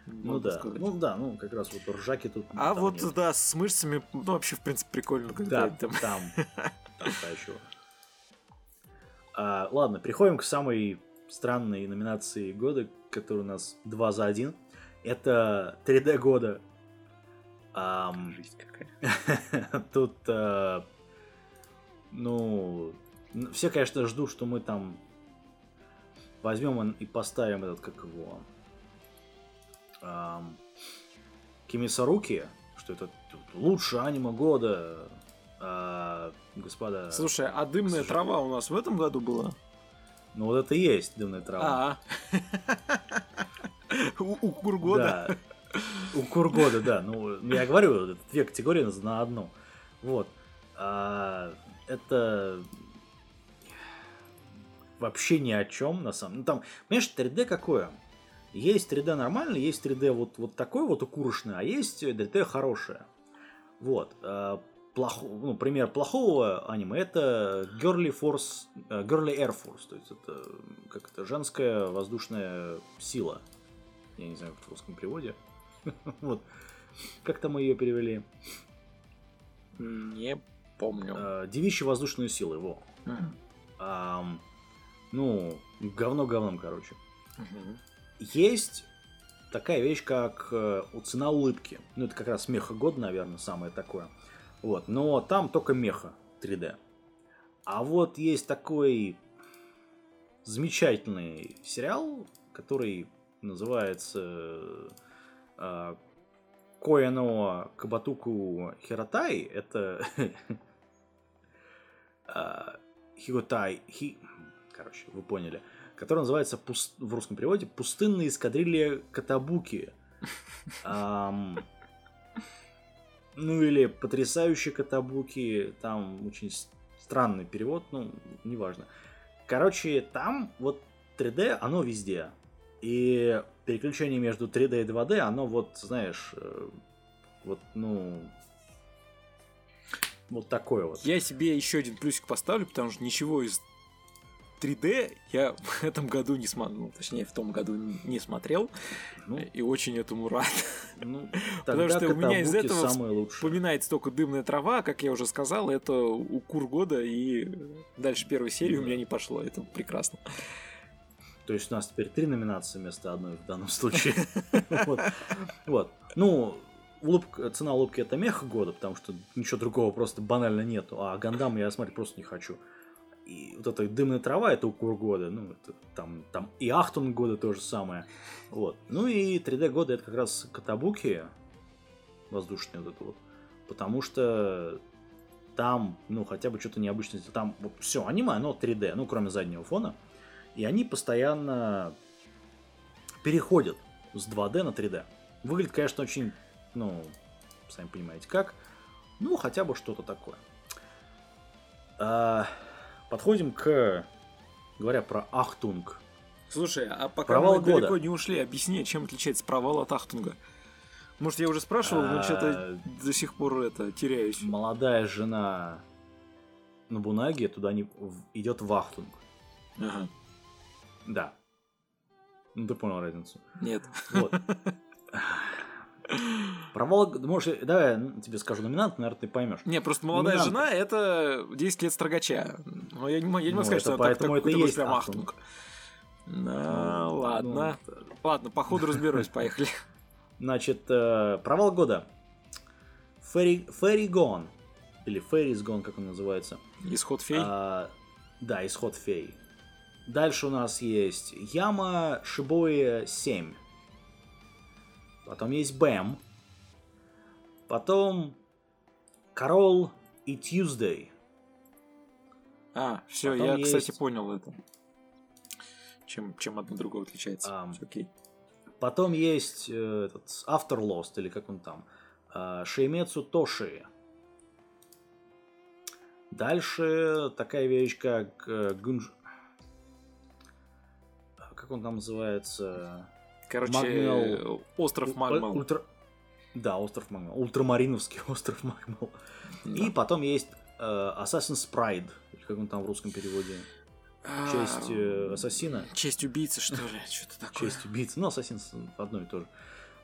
Ну да, сказать. ну да, ну как раз вот ржаки тут. А вот нет. да, с мышцами, ну вообще в принципе прикольно, когда да, там. Там, там еще. А, ладно, переходим к самой странной номинации года, которая у нас 2 за 1. Это 3D года. Um, Жизнь какая. Тут uh, ну, все, конечно, ждут, что мы там возьмем и поставим этот, как его, эм, Кимисаруки, что это лучшее аниме года, э, господа. Слушай, а дымная трава у нас в этом году была? Ну вот это и есть дымная трава. А. У Кургода. У Кургода, да. Ну, я говорю, две категории на одну. Вот. А, это вообще ни о чем, на самом деле. Ну, там, понимаешь, 3D какое? Есть 3D нормальный, есть 3D вот, вот такой вот укурочный, а есть 3D хорошее. Вот. А, плох, ну, пример плохого аниме это Girly Force, э, Girly Air Force, то есть это как это женская воздушная сила. Я не знаю, как в русском переводе. вот. Как там ее перевели? Не помню. Э, девичьи воздушные силы, во. Mm. А, ну, говно говном, короче. Mm-hmm. Есть такая вещь, как э, цена улыбки. Ну, это как раз меха год, наверное, самое такое. Вот, но там только меха 3D. А вот есть такой замечательный сериал, который называется э, Коэно Кабатуку Хиратай. Это А, Хиготай, Хи... короче, вы поняли, который называется пуст... в русском переводе «Пустынные эскадрилья Катабуки». Um, ну или «Потрясающие Катабуки», там очень странный перевод, ну, неважно. Короче, там вот 3D, оно везде. И переключение между 3D и 2D, оно вот, знаешь, э, вот, ну, вот такое вот. Я себе еще один плюсик поставлю, потому что ничего из 3D я в этом году не смотрел, ну, точнее, в том году не смотрел, ну, и очень этому рад. Ну, Потому что у меня из этого вспоминается только дымная трава, как я уже сказал, это укур года, и дальше первой серии у меня не пошло, это прекрасно. То есть у нас теперь три номинации вместо одной в данном случае. Вот. Ну, улыбка, цена улыбки это мех года, потому что ничего другого просто банально нету. А Гандам я смотреть просто не хочу. И вот эта дымная трава это укур года. Ну, это, там, там и Ахтун года то же самое. Вот. Ну и 3D года это как раз Катабуки воздушные вот это вот. Потому что там, ну, хотя бы что-то необычное. Там вот, все, аниме, оно 3D, ну, кроме заднего фона. И они постоянно переходят с 2D на 3D. Выглядит, конечно, очень ну, сами понимаете как. Ну, хотя бы что-то такое. А, подходим к, говоря про Ахтунг. Слушай, а пока мы провал года. далеко не ушли, объясни, чем отличается провал от Ахтунга. Может, я уже спрашивал, но что-то а, до сих пор это теряюсь. Молодая жена Набунаги туда не идет в Ахтунг. Ага. Да. Ну, ты понял разницу. Нет. Вот. Про Волг... Можешь, давай я тебе скажу номинант, наверное, ты поймешь. Не, просто молодая номинант... жена это 10 лет строгача. Но я не, я не могу ну, сказать, это, что поэтому это, это есть прям ахтунг. Ну, ладно. Ну, ладно, по ходу разберусь, поехали. Значит, э, провал года. Fairy, Fairy Gone. Или Феррис Гон, как он называется. Исход фей? А, да, исход фей. Дальше у нас есть Яма Шибои 7. Потом есть Бэм. Потом Карол и Tuesday. А, все, я, есть... кстати, понял это. Чем, чем одно другое отличается. Все окей. Потом есть э, этот After Lost, или как он там, э, Шеймецу Тоши. Дальше такая вещь, как э, Гунж... Как он там называется? Короче, Магмел... остров Магмал. Ультра... Да, остров Магмал. Ультрамариновский остров Магмал. Да. И потом есть э, Assassin's Pride, или как он там в русском переводе. Честь э, ассасина. Честь убийцы, что ли? Что-то такое. Честь убийцы. Ну, ассасин одно и то же.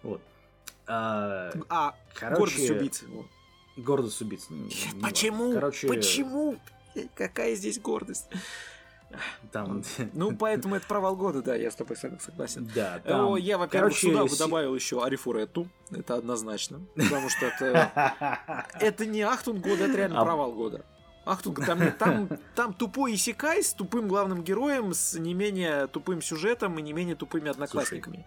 Вот. А, а короче, гордость убийцы. Вот. Гордость убийцы. Ну, Почему? Короче... Почему? Какая здесь гордость? Там... Ну, поэтому это провал года, да, я с тобой согласен. Да, там... О, я, во-первых, Короче, сюда бы добавил еще Арифурету, это однозначно, потому что это... Это не Ахтунг года, это реально а провал года. Ахтунг, там, там, там тупой исекай с тупым главным героем, с не менее тупым сюжетом и не менее тупыми одноклассниками. Слушай,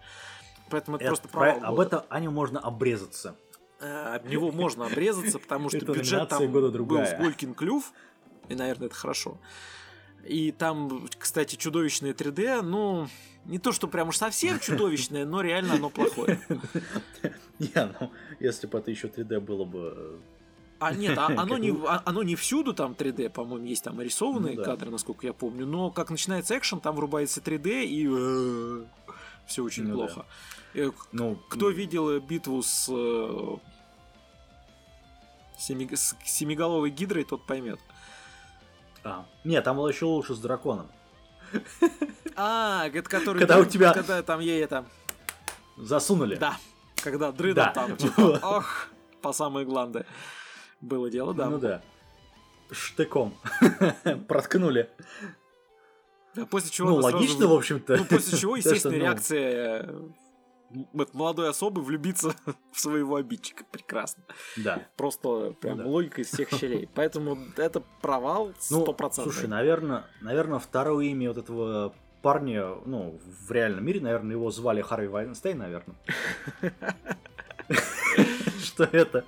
Поэтому это, это просто провал про... Об этом Аню можно обрезаться. А, об него можно обрезаться, потому что бюджет там был с Голькин клюв, и, наверное, это хорошо. И там, кстати, чудовищное 3D, ну, не то, что прям уж совсем чудовищное, но реально оно плохое. Не, ну, если бы это еще 3D было бы а нет, а, оно, не, а, оно не всюду там 3D, по-моему, есть там рисованные ну, да. кадры, насколько я помню, но как начинается экшен, там врубается 3D и э, все очень ну, плохо. Да. Э, ну, Кто ну... видел битву с, э, семи, с семиголовой гидрой, тот поймет. А. Нет, там было еще лучше с драконом. А, это который... Когда у тебя... Когда там ей это... Засунули. Да. Когда дрыда да. там, типа, ох, по самые гланды. Было дело, да. Ну да. Штыком. Проткнули. Да, после чего... Ну, логично, сразу... в общем-то. Ну, после чего, естественно, реакция э, молодой особы влюбиться в своего обидчика. Прекрасно. Да. Просто прям ну, да. логика из всех щелей. Поэтому это провал 100%. Ну, слушай, наверное, наверное, второе имя вот этого парня, ну, в реальном мире, наверное, его звали Харви Вайнстейн, наверное. Что это?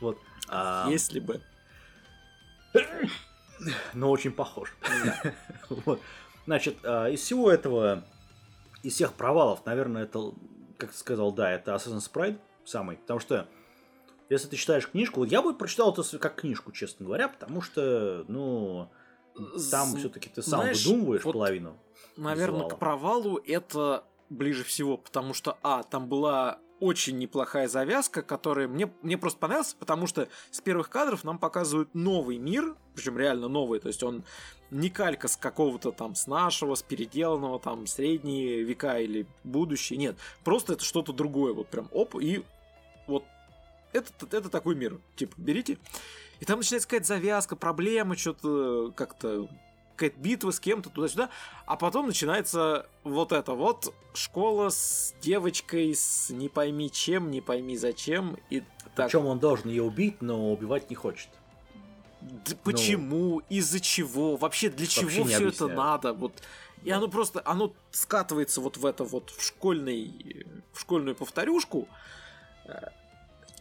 Вот. А... Если бы. Но очень похож. Значит, а, из всего этого, из всех провалов, наверное, это, как ты сказал, да, это Assassin's Pride самый. Потому что, если ты читаешь книжку, вот я бы прочитал это как книжку, честно говоря, потому что, ну, там все-таки ты сам Знаешь, выдумываешь вот, половину. Наверное, визуала. к провалу это ближе всего, потому что, а, там была очень неплохая завязка, которая мне, мне просто понравилась, потому что с первых кадров нам показывают новый мир, причем реально новый, то есть он не калька с какого-то там, с нашего, с переделанного, там, средние века или будущее, нет, просто это что-то другое, вот прям оп, и вот это, это такой мир, типа, берите, и там начинается какая-то завязка, проблема, что-то как-то какая-то битва с кем-то туда-сюда, а потом начинается вот это вот школа с девочкой с не пойми чем, не пойми зачем. И так... Причем он должен ее убить, но убивать не хочет. Да ну, почему? Из-за чего? Вообще для чего все это надо? Вот и оно просто, оно скатывается вот в это вот в школьный, в школьную повторюшку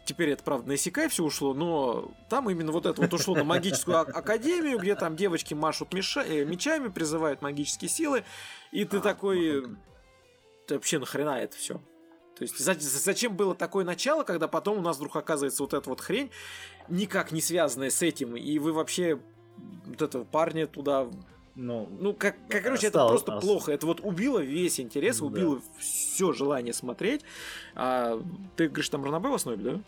Теперь это, правда, на Исикай все ушло, но там именно вот это вот ушло на магическую академию, где там девочки машут э, мечами, призывают магические силы, и ты а, такой... Ты вообще нахрена это все? То есть зачем было такое начало, когда потом у нас вдруг оказывается вот эта вот хрень, никак не связанная с этим, и вы вообще вот этого парня туда ну, ну как, как короче, осталось, это просто осталось. плохо. Это вот убило весь интерес, да. убило все желание смотреть. А, ты говоришь, там Ранабе в основе, да?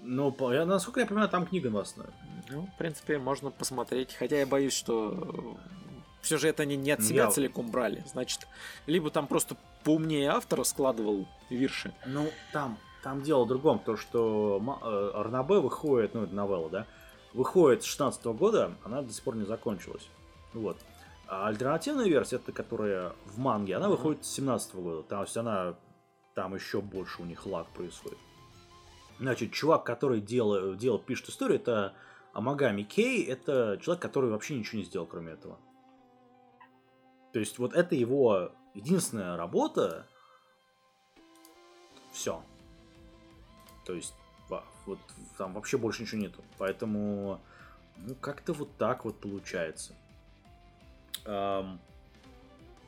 Ну, я, насколько я понимаю, там книга в основе. Ну, в принципе, можно посмотреть. Хотя я боюсь, что все же это они не от себя я... целиком брали. Значит, либо там просто поумнее автор складывал вирши. Ну, там, там дело в другом. То, что э, Арнабе выходит, ну, это новелла, да, выходит с 16 года, она до сих пор не закончилась. Вот. А альтернативная версия, это которая в манге, она выходит с 17 года. То есть она там еще больше у них лаг происходит. Значит, чувак, который делал, делал пишет историю, это Амагами Кей, это человек, который вообще ничего не сделал, кроме этого. То есть вот это его единственная работа. Все. То есть вот там вообще больше ничего нету. Поэтому ну как-то вот так вот получается. Эм,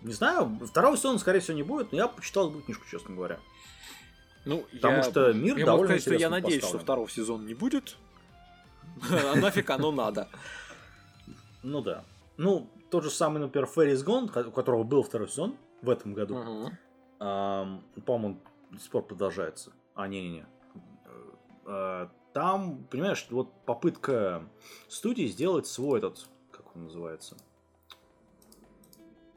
не знаю, второго сезона, скорее всего, не будет, но я почитал эту книжку, честно говоря. Ну, Потому я, что мир я довольно сказать, что я надеюсь, что поставлен. второго сезона не будет. А нафиг оно надо. Ну да. Ну, тот же самый, например, Феррис Гон, у которого был второй сезон в этом году. По-моему, до сих пор продолжается. А, не-не-не. Э, Там, понимаешь, вот попытка студии сделать свой этот, как он называется,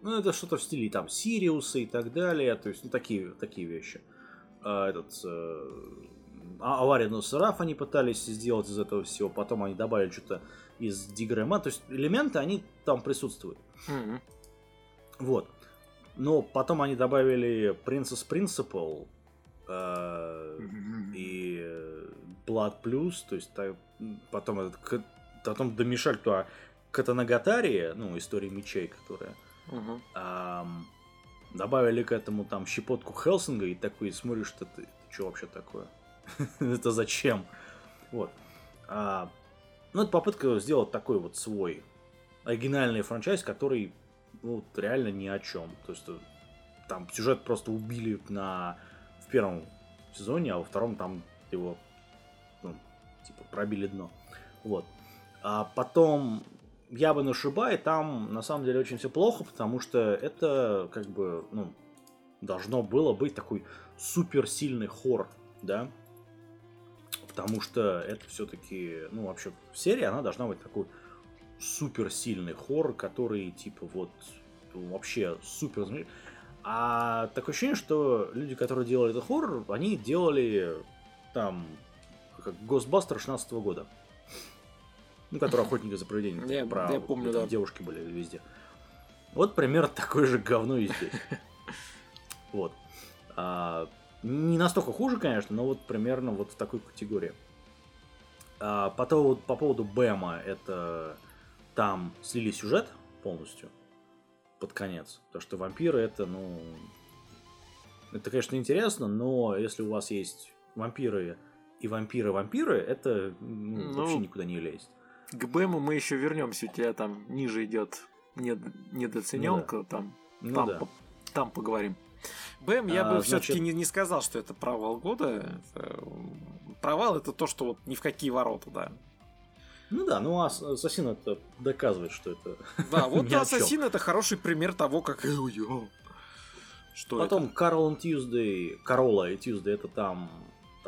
ну, это что-то в стиле там Сириуса и так далее, то есть, ну, такие, такие вещи. А, этот, э, а- авария на Сараф они пытались сделать из этого всего, потом они добавили что-то из Дигрема, то есть элементы, они там присутствуют. Мгм. Вот. Но потом они добавили Princess Principle э, и э, Blood Plus, то есть та- потом, этот, потом домешали туда Катанагатари, ну, история мечей, которая. Мгм. ам, добавили к этому там щепотку Хелсинга и такой смотришь, что ты, что вообще такое? это зачем? Вот. А, ну, это попытка сделать такой вот свой оригинальный франчайз, который ну, вот реально ни о чем. То есть э, там сюжет просто убили на в первом сезоне, а во втором там его типа пробили дно. Вот. А потом я бы Шибай, там на самом деле очень все плохо, потому что это как бы, ну, должно было быть такой суперсильный хор, да? Потому что это все-таки, ну, вообще, серия, она должна быть такой суперсильный хоррор, который, типа, вот, ну, вообще супер... А такое ощущение, что люди, которые делали этот хоррор, они делали там как Госбастер 16 года. Ну, который охотники за привидениями. Я- про я помню, да. девушки были везде. Вот примерно такое же говно и здесь. Вот. А, не настолько хуже, конечно, но вот примерно вот в такой категории. А, по, то- по поводу Бэма, это там слили сюжет полностью под конец. То, что вампиры это, ну... Это, конечно, интересно, но если у вас есть вампиры и вампиры-вампиры, это ну, Ну, вообще никуда не лезет. К Бэму мы еще вернемся, у тебя там ниже идет нед... недооцененка, там, Ну там, да. по- там поговорим. Бэм, я А, бы все-таки значит- не, не сказал, что это провал года. Это, Провал это то, что вот ни в какие ворота, да. Ну да, ну а Ассасин это доказывает, что это... Да, вот. Ассасин это хороший пример того, как... Что Потом? Карл и Тьюздей, Корола и Тьюздей, это там,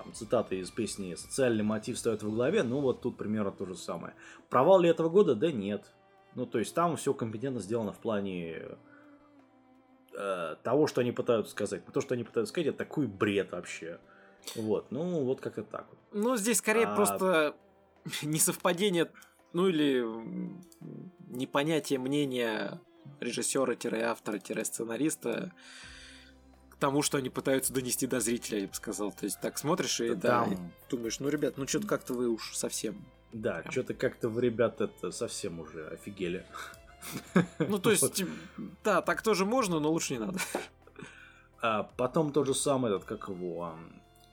там цитаты из песни «Социальный мотив стоит во главе», ну вот тут примерно то же самое. Провал ли этого года? Да нет. Ну то есть там все компетентно сделано в плане э, того, что они пытаются сказать. Но то, что они пытаются сказать, это такой бред вообще. Вот, ну вот как-то так вот. Ну, здесь скорее А- просто несовпадение, ну или непонятие мнения режиссера-автора-сценариста тому, что они пытаются донести до зрителя, я бы сказал. То есть так смотришь и, да, и думаешь, ну, ребят, ну что-то как-то вы уж совсем. Да, Прям. что-то как-то в ребят это совсем уже офигели. Ну, то есть, да, так тоже можно, но лучше не надо. А потом тот же самый, этот, как его,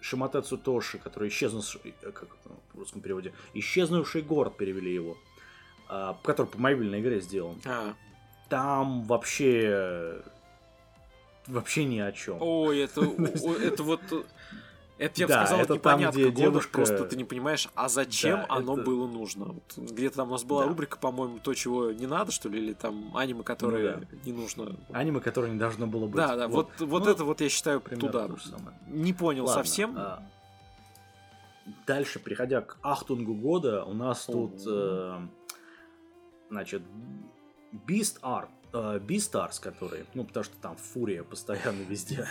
Шиматецу Тоши, который исчезнувший, э, как в русском переводе, исчезнувший город перевели его, а, который по мобильной игре сделан. А, Там вообще вообще ни о чем. ой, это, о, это вот... Это, я бы Да, сказал, это там, непонятно где года, девушка- просто ты не понимаешь, а зачем Да, оно это- было нужно. Вот где-то там у нас была Да. рубрика, по-моему, то, чего не надо, что ли, или там аниме, которое Ну да. не нужно. Аниме, которое не должно было быть. Да, да, вот, вот, Ну, это вот я считаю туда. самое. Не понял Ладно, совсем. а, Дальше, переходя к Ахтунгу года, у нас тут, э, значит, Beast Art, э, Beastars, который, ну, потому что там фурия постоянно везде.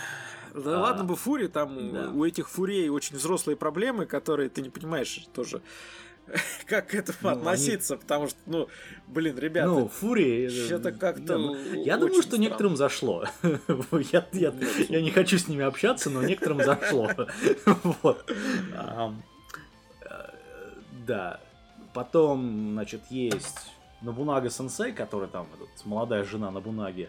Да а, ладно бы фури, там да. у этих фурей очень взрослые проблемы, которые ты не понимаешь тоже. как к этому ну, относиться, они... потому что, ну, блин, ребята, ну, фури, что-то как-то. Ну, я думаю, что странно. некоторым зашло. я, я, я не хочу с ними общаться, но некоторым зашло. вот. Э, да. Потом, значит, есть Набунага Сенсей, который там, этот, молодая жена Набунаги.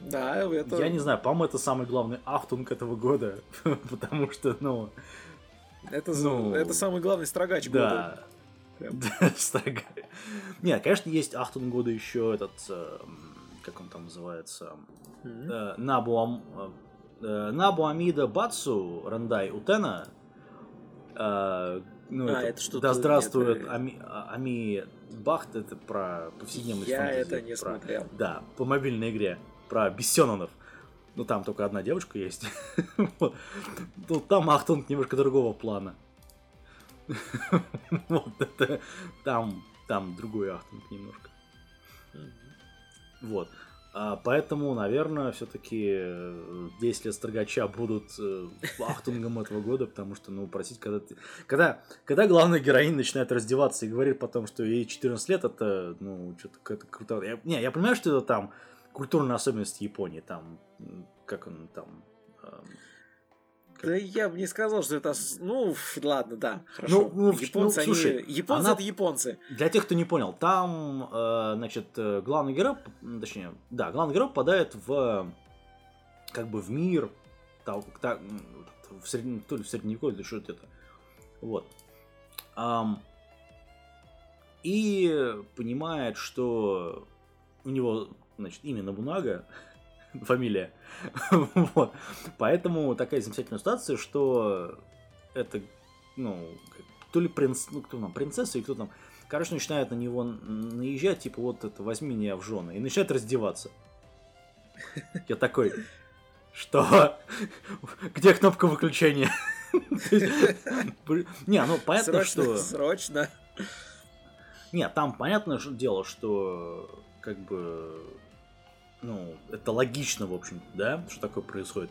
Да, это... Я не знаю, по-моему, это самый главный ахтунг этого года, потому что, ну... Это, ну... это самый главный строгач да. года. Да, строгач. Нет, конечно, есть ахтунг года еще этот, э, как он там называется, mm-hmm. Набу, э, Набу Амида Бацу Рандай Утена, ну, а, это, Да здравствует. Ами, а, Ами Бахт, это про повседневность Я фантазии, это не про, смотрел. Да, по мобильной игре, про Бессенонов. Ну, там только одна девушка есть. Ну, там Ахтунг немножко другого плана. вот это... Там, там другой Ахтунг немножко. Вот. А, поэтому, наверное, все-таки 10 э, лет Строгача будут э, ахтунгом этого года, потому что, ну, просить, когда ты... Когда, когда главная героиня начинает раздеваться и говорит потом, что ей 14 лет, это, ну, что-то какая-то круто... Я, не, я понимаю, что это там культурная особенность Японии, там, как он там... Да я бы не сказал, что это... Ну, ладно, да, хорошо. Ну, ну, японцы, ну, слушай, они... Японцы она... это японцы. Для тех, кто не понял, там, э, значит, э, главный герой, точнее, да, главный герой попадает в, как бы, в мир, там, так, в среднем, то ли в средневековье, или что-то это. Вот. Um, и понимает, что у него, значит, имя Набунага, фамилия. вот. Поэтому такая замечательная ситуация, что это, ну, то ли принц, ну, кто там, принцесса и кто там, короче, начинает на него наезжать, типа, вот это, возьми меня в жены, и начинает раздеваться. Я такой, что? Где кнопка выключения? Не, ну понятно, что... Срочно. Не, там понятное дело, что как бы ну, это логично, в общем, да, что такое происходит.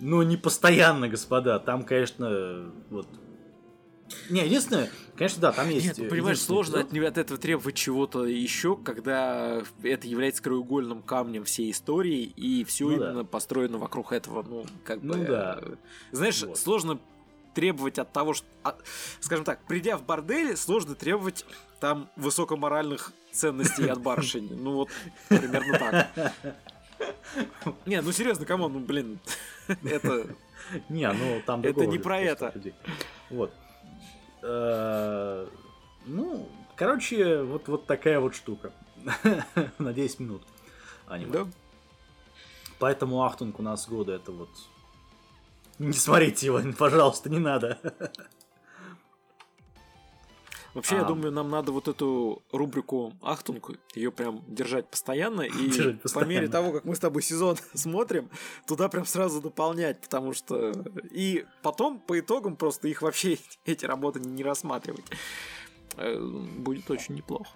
Но не постоянно, господа. Там, конечно, вот не, единственное, конечно, да, там есть... Нет, ну, понимаешь, сложно от, от этого требовать чего-то еще, когда это является краеугольным камнем всей истории, и все ну, именно да. построено вокруг этого, ну, как ну, бы... да. Знаешь, вот. сложно требовать от того, что... От, скажем так, придя в бордель, сложно требовать там высокоморальных ценностей от барышень. Ну вот, примерно так. Не, ну серьезно, кому, ну блин, это... Не, ну там Это не про это. Вот. Э, ну, короче, вот, вот такая вот штука. На 10 минут аниме. Да. Поэтому Ахтунг у нас года это вот... Не смотрите его, пожалуйста, не надо. Вообще, а... я думаю, нам надо вот эту рубрику Ахтунг, ее прям держать постоянно. И держать постоянно. по мере того, как мы с тобой сезон смотрим, туда прям сразу дополнять, потому что... И потом, по итогам, просто их вообще эти работы не рассматривать. Э, будет очень неплохо.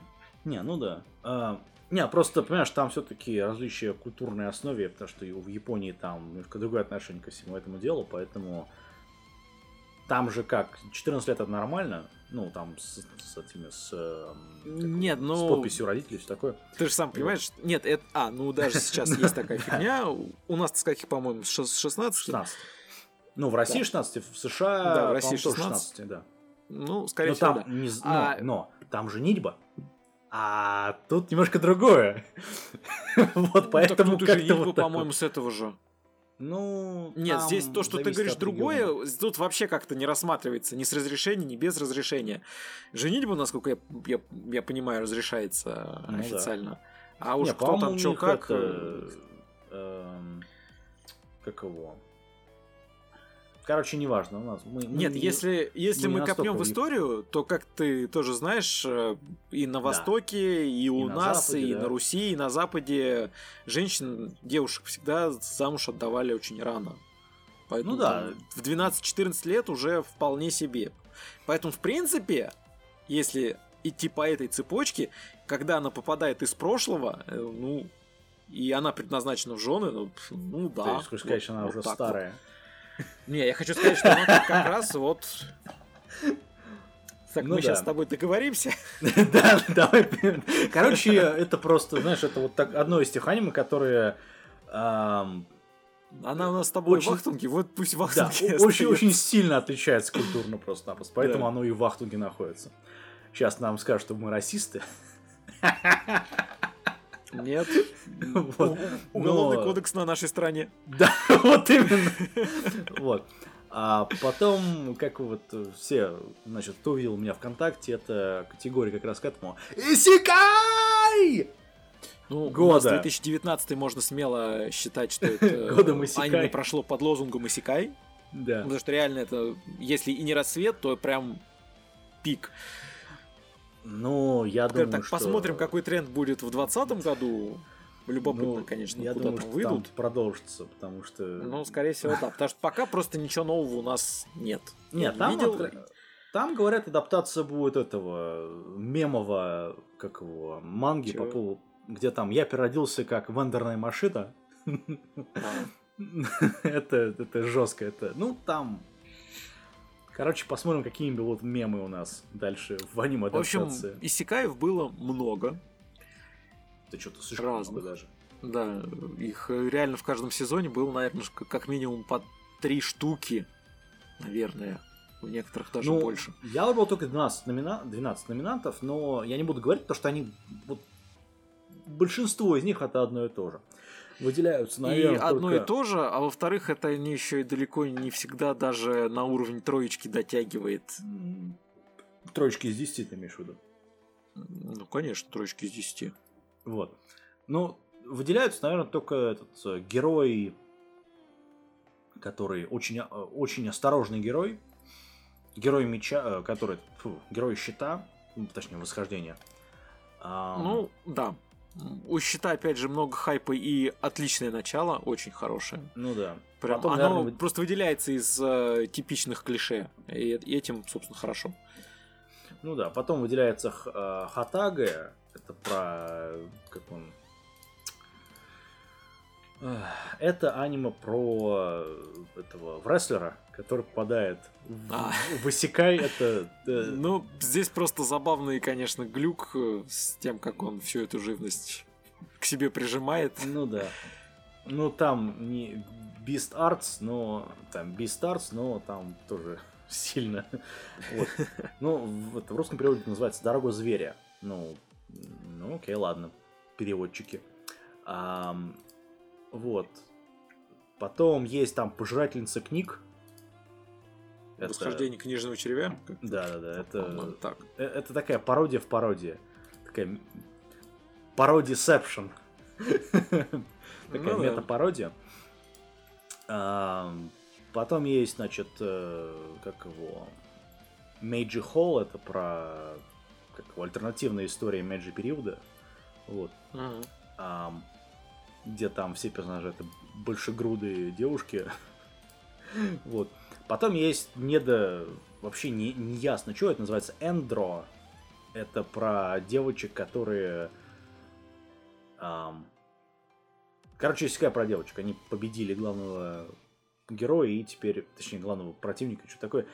Не, ну да. А, не, просто, понимаешь, там все-таки различия культурной основе, потому что в Японии там немножко другое отношение ко всему этому делу, поэтому там же как, 14 лет это нормально, ну, там, с, с этими, с... Нет, ну... С подписью родителей, все такое. Ты же сам понимаешь, вот. нет, это... А, ну, даже сейчас есть такая фигня. У нас с каких, по-моему, с 16? 16. Ну, в России да. 16, в США, да, в России 16. 16, да. Ну, скорее но всего, там да. Не, а... но, там же нитьба. А тут немножко другое. вот ну, поэтому как-то вот по-моему, с этого же. Ну, нет, здесь то, что ты говоришь другое, региона. тут вообще как-то не рассматривается ни с разрешения, ни без разрешения. Женитьба, насколько я, я, я понимаю, разрешается ну, официально. Да. А уж не, кто там что как. Это, э, э, как его? Короче, неважно, у нас. Мы, Нет, мы, если, если мы, мы копнем в историю, то, как ты тоже знаешь, э, и на Востоке, да. и у и нас, Западе, и да. на Руси, и на Западе женщин, девушек всегда замуж отдавали очень рано. Поэтому ну да. в 12-14 лет уже вполне себе. Поэтому, в принципе, если идти по этой цепочке, когда она попадает из прошлого, э, ну, и она предназначена в жены, ну, ну да. Есть, хочешь сказать, вот, она вот уже старая. Вот. Не, я хочу сказать, что как раз вот Так, ну, мы да. сейчас с тобой договоримся. Да, давай. Короче, это просто, знаешь, это вот так одно из тех аниме, которые она у нас с тобой очень... вахтунги, вот пусть вахтунги да, очень, очень сильно отличается культурно просто-напросто, поэтому да. оно и в вахтунге находится. Сейчас нам скажут, что мы расисты. Нет. Вот. Уголовный Но... кодекс на нашей стране. Да, вот именно. Вот. А потом, как вот все, значит, кто увидел меня ВКонтакте, это категория как раз к этому. Исикай! Ну, года. 2019 можно смело считать, что это Годом аниме прошло под лозунгом Исикай. Да. Потому что реально это, если и не рассвет, то прям пик. Ну, я Скажем думаю, так, что... посмотрим, какой тренд будет в 2020 году. Любопытно, ну, конечно, я куда думаю, там выйдут. Там продолжится, потому что... Ну, скорее всего, да. Потому что пока просто ничего нового у нас нет. Нет, там, видел... там говорят, адаптация будет этого мемового, как его, манги Чего? по поводу где там я переродился как вендорная машина. Это, это жестко, это, ну, там Короче, посмотрим, какие будут мемы у нас дальше в аниме В общем, Исикаев было много. Это что-то слишком Разных. много даже. Да, их реально в каждом сезоне было, наверное, как минимум по три штуки, наверное. У некоторых даже ну, больше. Я выбрал только 12, номина... 12 номинантов, но я не буду говорить, потому что они вот большинство из них это одно и то же. Выделяются, наверное, И одно только... и то же, а во-вторых, это они еще и далеко не всегда даже на уровень троечки дотягивает. Троечки из 10 ты имеешь в виду? Ну, конечно, троечки из 10. Вот. Ну, выделяются, наверное, только этот э, герой, который очень, э, очень осторожный герой. Герой меча, э, который, фу, герой щита, точнее, восхождения. Ну, да. У щита, опять же, много хайпа и отличное начало, очень хорошее. Ну да. Прям Потом, оно наверное... просто выделяется из э, типичных клише. И этим, собственно, хорошо. Ну да, потом выделяется э, Хатага. Это про... Как он... Это аниме про э, этого рестлера, который попадает в, а. в Исекай. Это, э... Ну, здесь просто забавный, конечно, глюк э, с тем, как он всю эту живность к себе прижимает. Ну да. Ну там не Beast Arts, но там Beast Arts, но там тоже сильно. Вот. Ну, в, в русском переводе называется Дорога зверя. Ну, ну окей, ладно, переводчики. А, вот. Потом есть там пожирательница книг. Восхождение это... книжного червя? Да, да, да. Это... так. Э, это такая пародия в пародии. Такая пародисепшн. Такая ну, мета-пародия. Потом есть, значит, э, как его... Мейджи Холл, это про как его, альтернативная история Мэйджи периода. Вот где там все персонажи это большегрудые девушки. вот. Потом есть недо... Вообще не, не ясно, что это называется. Эндро. Это про девочек, которые... Эм... Короче, есть такая про девочек. Они победили главного героя и теперь, точнее, главного противника, что такое.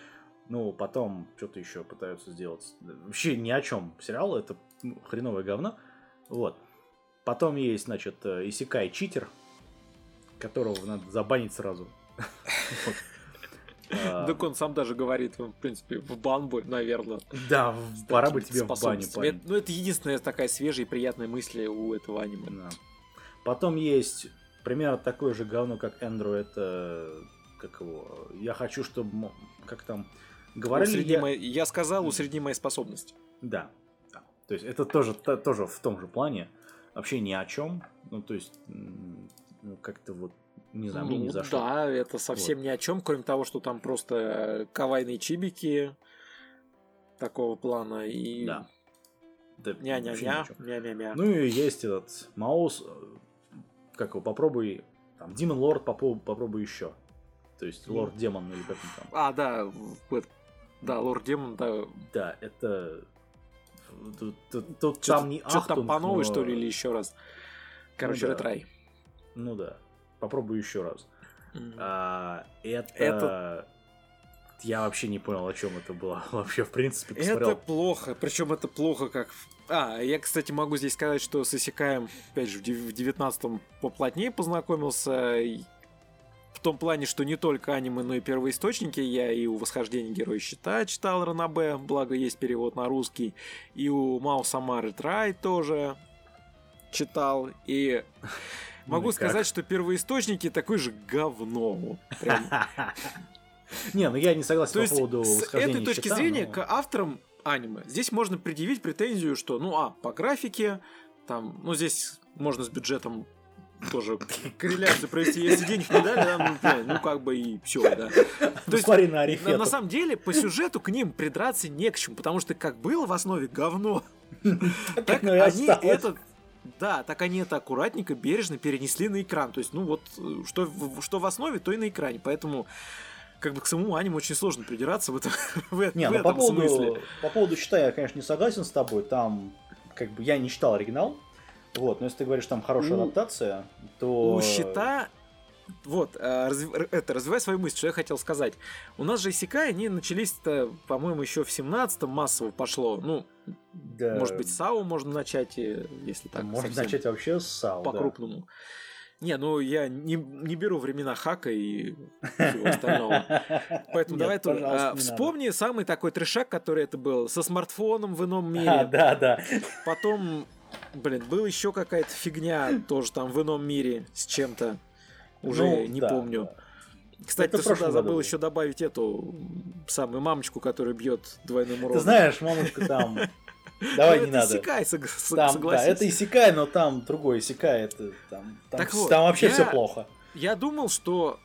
Ну, потом что-то еще пытаются сделать. Вообще ни о чем сериал, это ну, хреновое говно. Вот. Потом есть, значит, э, Исикай Читер, которого надо забанить сразу. А. Так он сам даже говорит, в принципе, в бан бы, наверное. Да, пора бы тебе в бане, парень. Ну, это единственная такая свежая и приятная мысль у этого аниме. Потом есть примерно такое же говно, как Эндрю, это как его, я хочу, чтобы, как там, говорили... Я... Моей, я сказал, усредни мои способности. Да. То есть это тоже, тоже в том же плане вообще ни о чем. Ну, то есть, ну, как-то вот, не знаю, ну, не зашло. Да, это совсем вот. ни о чем, кроме того, что там просто э, кавайные чибики такого плана и... Да. Да, Ня-ня-ня, ня-ня-ня. Ну и есть этот Маус, э, как его, попробуй, там, Демон Лорд, попробуй еще. То есть Лорд Демон или как он там. А, да, да, Лорд Демон, да. Да, это Тут, тут, тут там не Что-то там по новой, но... что ли, или еще раз? Короче, ну, да. ретрай. Ну да. Попробую еще раз. Mm-hmm. А, это... это... Я вообще не понял, о чем это было. Вообще, в принципе, посмотрел. Это плохо. Причем это плохо как... А, я, кстати, могу здесь сказать, что с Исикаем, опять же, в 19-м поплотнее познакомился. В том плане, что не только аниме, но и первоисточники. Я и у «Восхождения Героя Щита» читал Ранабе, благо есть перевод на русский. И у Мао Самары Трай тоже читал. И могу сказать, что первоисточники такой же говно. Не, ну я не согласен по поводу С этой точки зрения к авторам аниме здесь можно предъявить претензию, что, ну, а, по графике, там, ну, здесь можно с бюджетом тоже корреляцию провести. Если денег не дали, да, ну, ну как бы и все, да. То есть, на, на, на самом деле, по сюжету к ним придраться не к чему, потому что как было в основе говно, так они этот да, так они это аккуратненько, бережно перенесли на экран. То есть, ну вот, что, что в основе, то и на экране. Поэтому как бы к самому аниме очень сложно придираться в этом, в, не, в ну, этом по поводу, смысле. По поводу счета я, конечно, не согласен с тобой. Там, как бы, я не читал оригинал. Вот, но если ты говоришь, там хорошая у, адаптация, то... У счета вот, э, разв... это, развивай свою мысль, что я хотел сказать. У нас же Исекай, они начались-то, по-моему, еще в 17-м массово пошло. Ну, да. может быть, САУ можно начать, если так. Можно начать вообще с САУ, По-крупному. Да. Не, ну я не, не беру времена хака и всего остального. Поэтому давай тоже. А, вспомни самый такой трешак, который это был, со смартфоном в ином мире. А, да, да. Потом, блин, был еще какая-то фигня тоже там в ином мире с чем-то. Уже ну, не да, помню. Да. Кстати, это ты сюда забыл еще добавить эту самую мамочку, которая бьет двойным уроном. Ты знаешь, мамочку там Давай ну, не надо. Исекай, там, да, это Исекай, но там другой Исекай. Это, там, там, так вот, там вообще я, все плохо. Я думал, что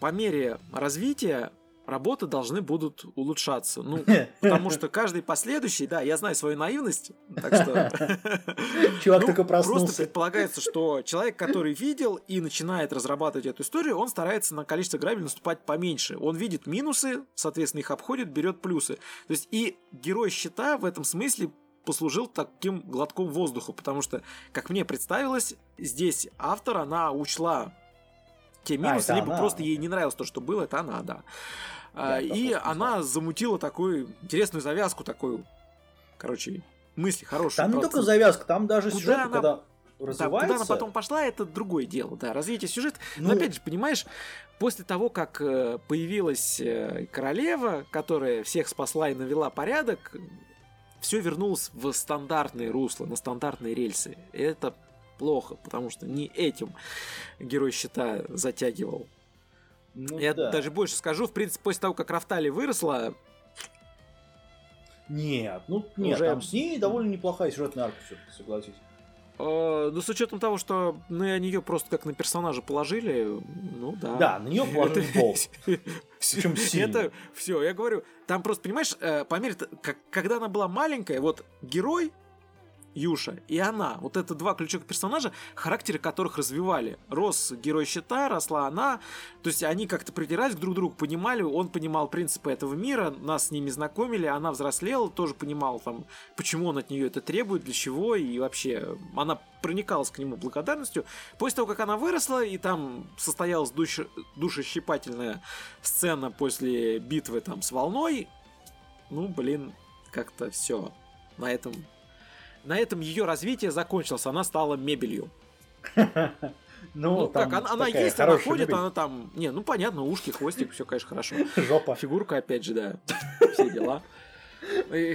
по мере развития работы должны будут улучшаться. Ну, потому что каждый последующий, да, я знаю свою наивность, так что... Чувак ну, только проснулся. Просто предполагается, что человек, который видел и начинает разрабатывать эту историю, он старается на количество грабель наступать поменьше. Он видит минусы, соответственно, их обходит, берет плюсы. То есть и герой щита в этом смысле послужил таким глотком воздуха, потому что, как мне представилось, здесь автор, она учла те минусы, а, либо она. просто ей не нравилось то, что было, это она, да. Да, а, и она замутила такую интересную завязку, такую, короче, мысли хорошие. Там не только завязка, там даже сюжет, она... когда развивается. Да, куда она потом пошла, это другое дело, да, развитие сюжета. Ну... Но опять же, понимаешь, после того, как э, появилась э, королева, которая всех спасла и навела порядок, все вернулось в стандартные русла, на стандартные рельсы. И это плохо, потому что не этим герой щита затягивал ну, Я да. даже больше скажу, в принципе, после того, как Рафтали выросла... Нет, ну нет, уже... там с ней довольно неплохая сюжетная арка, все-таки, согласись. Uh, ну, с учетом того, что на нее просто как на персонажа положили, ну да. Да, на нее положили пол. Причем Это все, я говорю, там просто, понимаешь, э, по мере, когда она была маленькая, вот герой, Юша и она. Вот это два ключевых персонажа, характеры которых развивали. Рос герой щита, росла она. То есть они как-то притирались друг к другу, понимали, он понимал принципы этого мира, нас с ними знакомили, она взрослела, тоже понимал там, почему он от нее это требует, для чего, и вообще она проникалась к нему благодарностью. После того, как она выросла, и там состоялась душ... душещипательная сцена после битвы там с волной, ну, блин, как-то все. На этом на этом ее развитие закончилось, она стала мебелью. Ну, ну как, она, она есть, она ходит, мебель. она там. Не, ну понятно, ушки, хвостик, все, конечно, хорошо. Жопа. Фигурка, опять же, да. Все дела.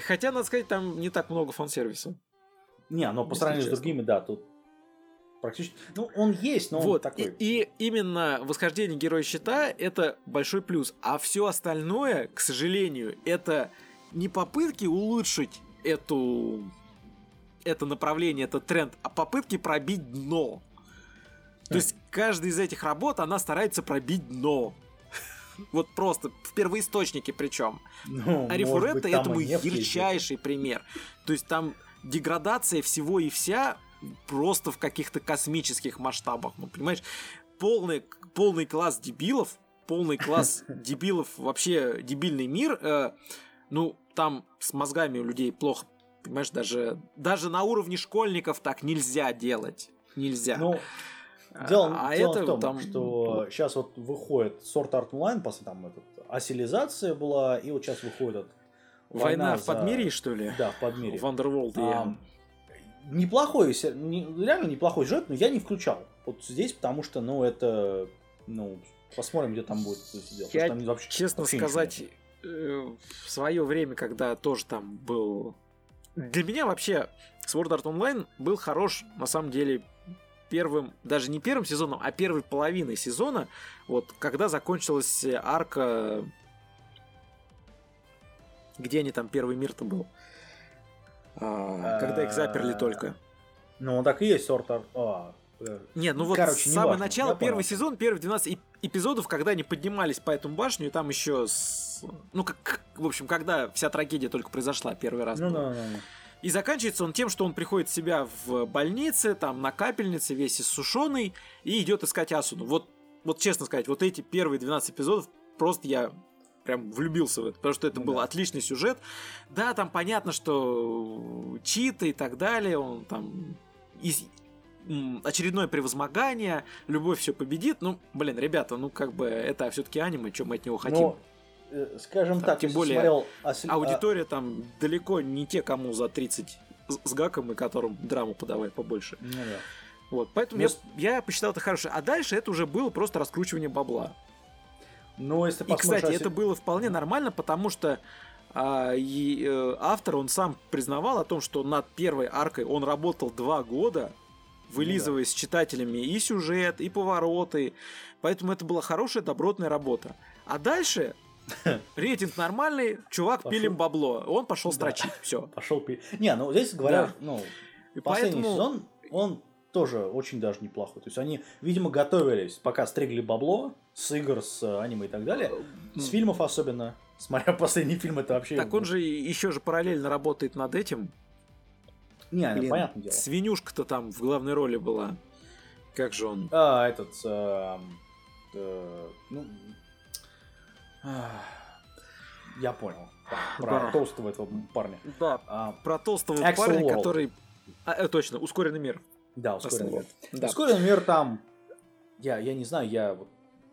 Хотя, надо сказать, там не так много фан-сервиса. Не, но по сравнению с другими, да, тут практически. Ну, он есть, но вот, он такой. И, и именно восхождение героя щита это большой плюс. А все остальное, к сожалению, это не попытки улучшить эту это направление, этот тренд, а попытки пробить дно. То есть каждая из этих работ, она старается пробить дно. Вот просто в первоисточнике причем. Ну, Арифуретто этому ярчайший пример. То есть там деградация всего и вся просто в каких-то космических масштабах. Ну, понимаешь, полный, полный класс дебилов, полный класс дебилов, вообще дебильный мир. Э, ну, там с мозгами у людей плохо Понимаешь, даже, даже на уровне школьников так нельзя делать. Нельзя. Ну, дело, а дело это в том, там... что сейчас вот выходит Sword Art Online, после там этот асилизация была, и вот сейчас выходит Война, Война в за... Подмирье, что ли? Да, в Подмирье. В Underworld. А, неплохой, не, реально неплохой сюжет, но я не включал. Вот здесь, потому что, ну, это, ну, посмотрим, где там будет дело. Я, там вообще, честно вообще сказать, э, в свое время, когда тоже там был... Для меня вообще Sword Art Online был хорош, на самом деле, первым, даже не первым сезоном, а первой половиной сезона, вот когда закончилась арка, где они там первый мир-то был, а, когда их заперли а, только. Ну, он так и есть Sword Art. А, э, не, ну вот Короче, самое начало, первый сезон, первые 12 эпизодов, когда они поднимались по этому башню, и там еще, с... ну как, в общем, когда вся трагедия только произошла первый раз. Ну, да, да, да. И заканчивается он тем, что он приходит в себя в больнице, там на капельнице, весь иссушенный, и идет искать Асуну. Вот, вот честно сказать, вот эти первые 12 эпизодов просто я прям влюбился в это, потому что это ну, был да. отличный сюжет. Да, там понятно, что читы и так далее, он там из очередное превозмогание, любовь все победит. Ну, блин, ребята, ну как бы это все-таки аниме, что мы от него хотим. Но Э, скажем там, так, тем более смотрел... аудитория там далеко не те, кому за 30 с гаком и которым драму подавай побольше. Ну, да. Вот, поэтому Но... я, я посчитал это хорошее. А дальше это уже было просто раскручивание бабла. Но если и, кстати, это было вполне нормально, потому что а, и, э, автор, он сам признавал о том, что над первой аркой он работал два года, вылизывая ну, да. с читателями и сюжет, и повороты. Поэтому это была хорошая, добротная работа. А дальше Рейтинг нормальный, чувак пошел. пилим бабло. Он пошел строчить. Да. Все. Пошел пилим. Не, ну здесь говорят, да. ну, и последний поэтому... сезон, он тоже очень даже неплохой. То есть они, видимо, готовились, пока стригли бабло с игр, с аниме и так далее, с фильмов особенно. Смотря последний фильм, это вообще... Так он же еще же параллельно работает над этим. Не, Блин, понятное дело. Свинюшка-то там в главной роли была. Как же он? А, этот... Э, э, ну, я понял. Про да. толстого этого парня. Да, а, про толстого Axel парня, World. который... А, э, точно, ускоренный мир. Да, ускоренный мир. Да. Ускоренный мир там... Я, я не знаю, я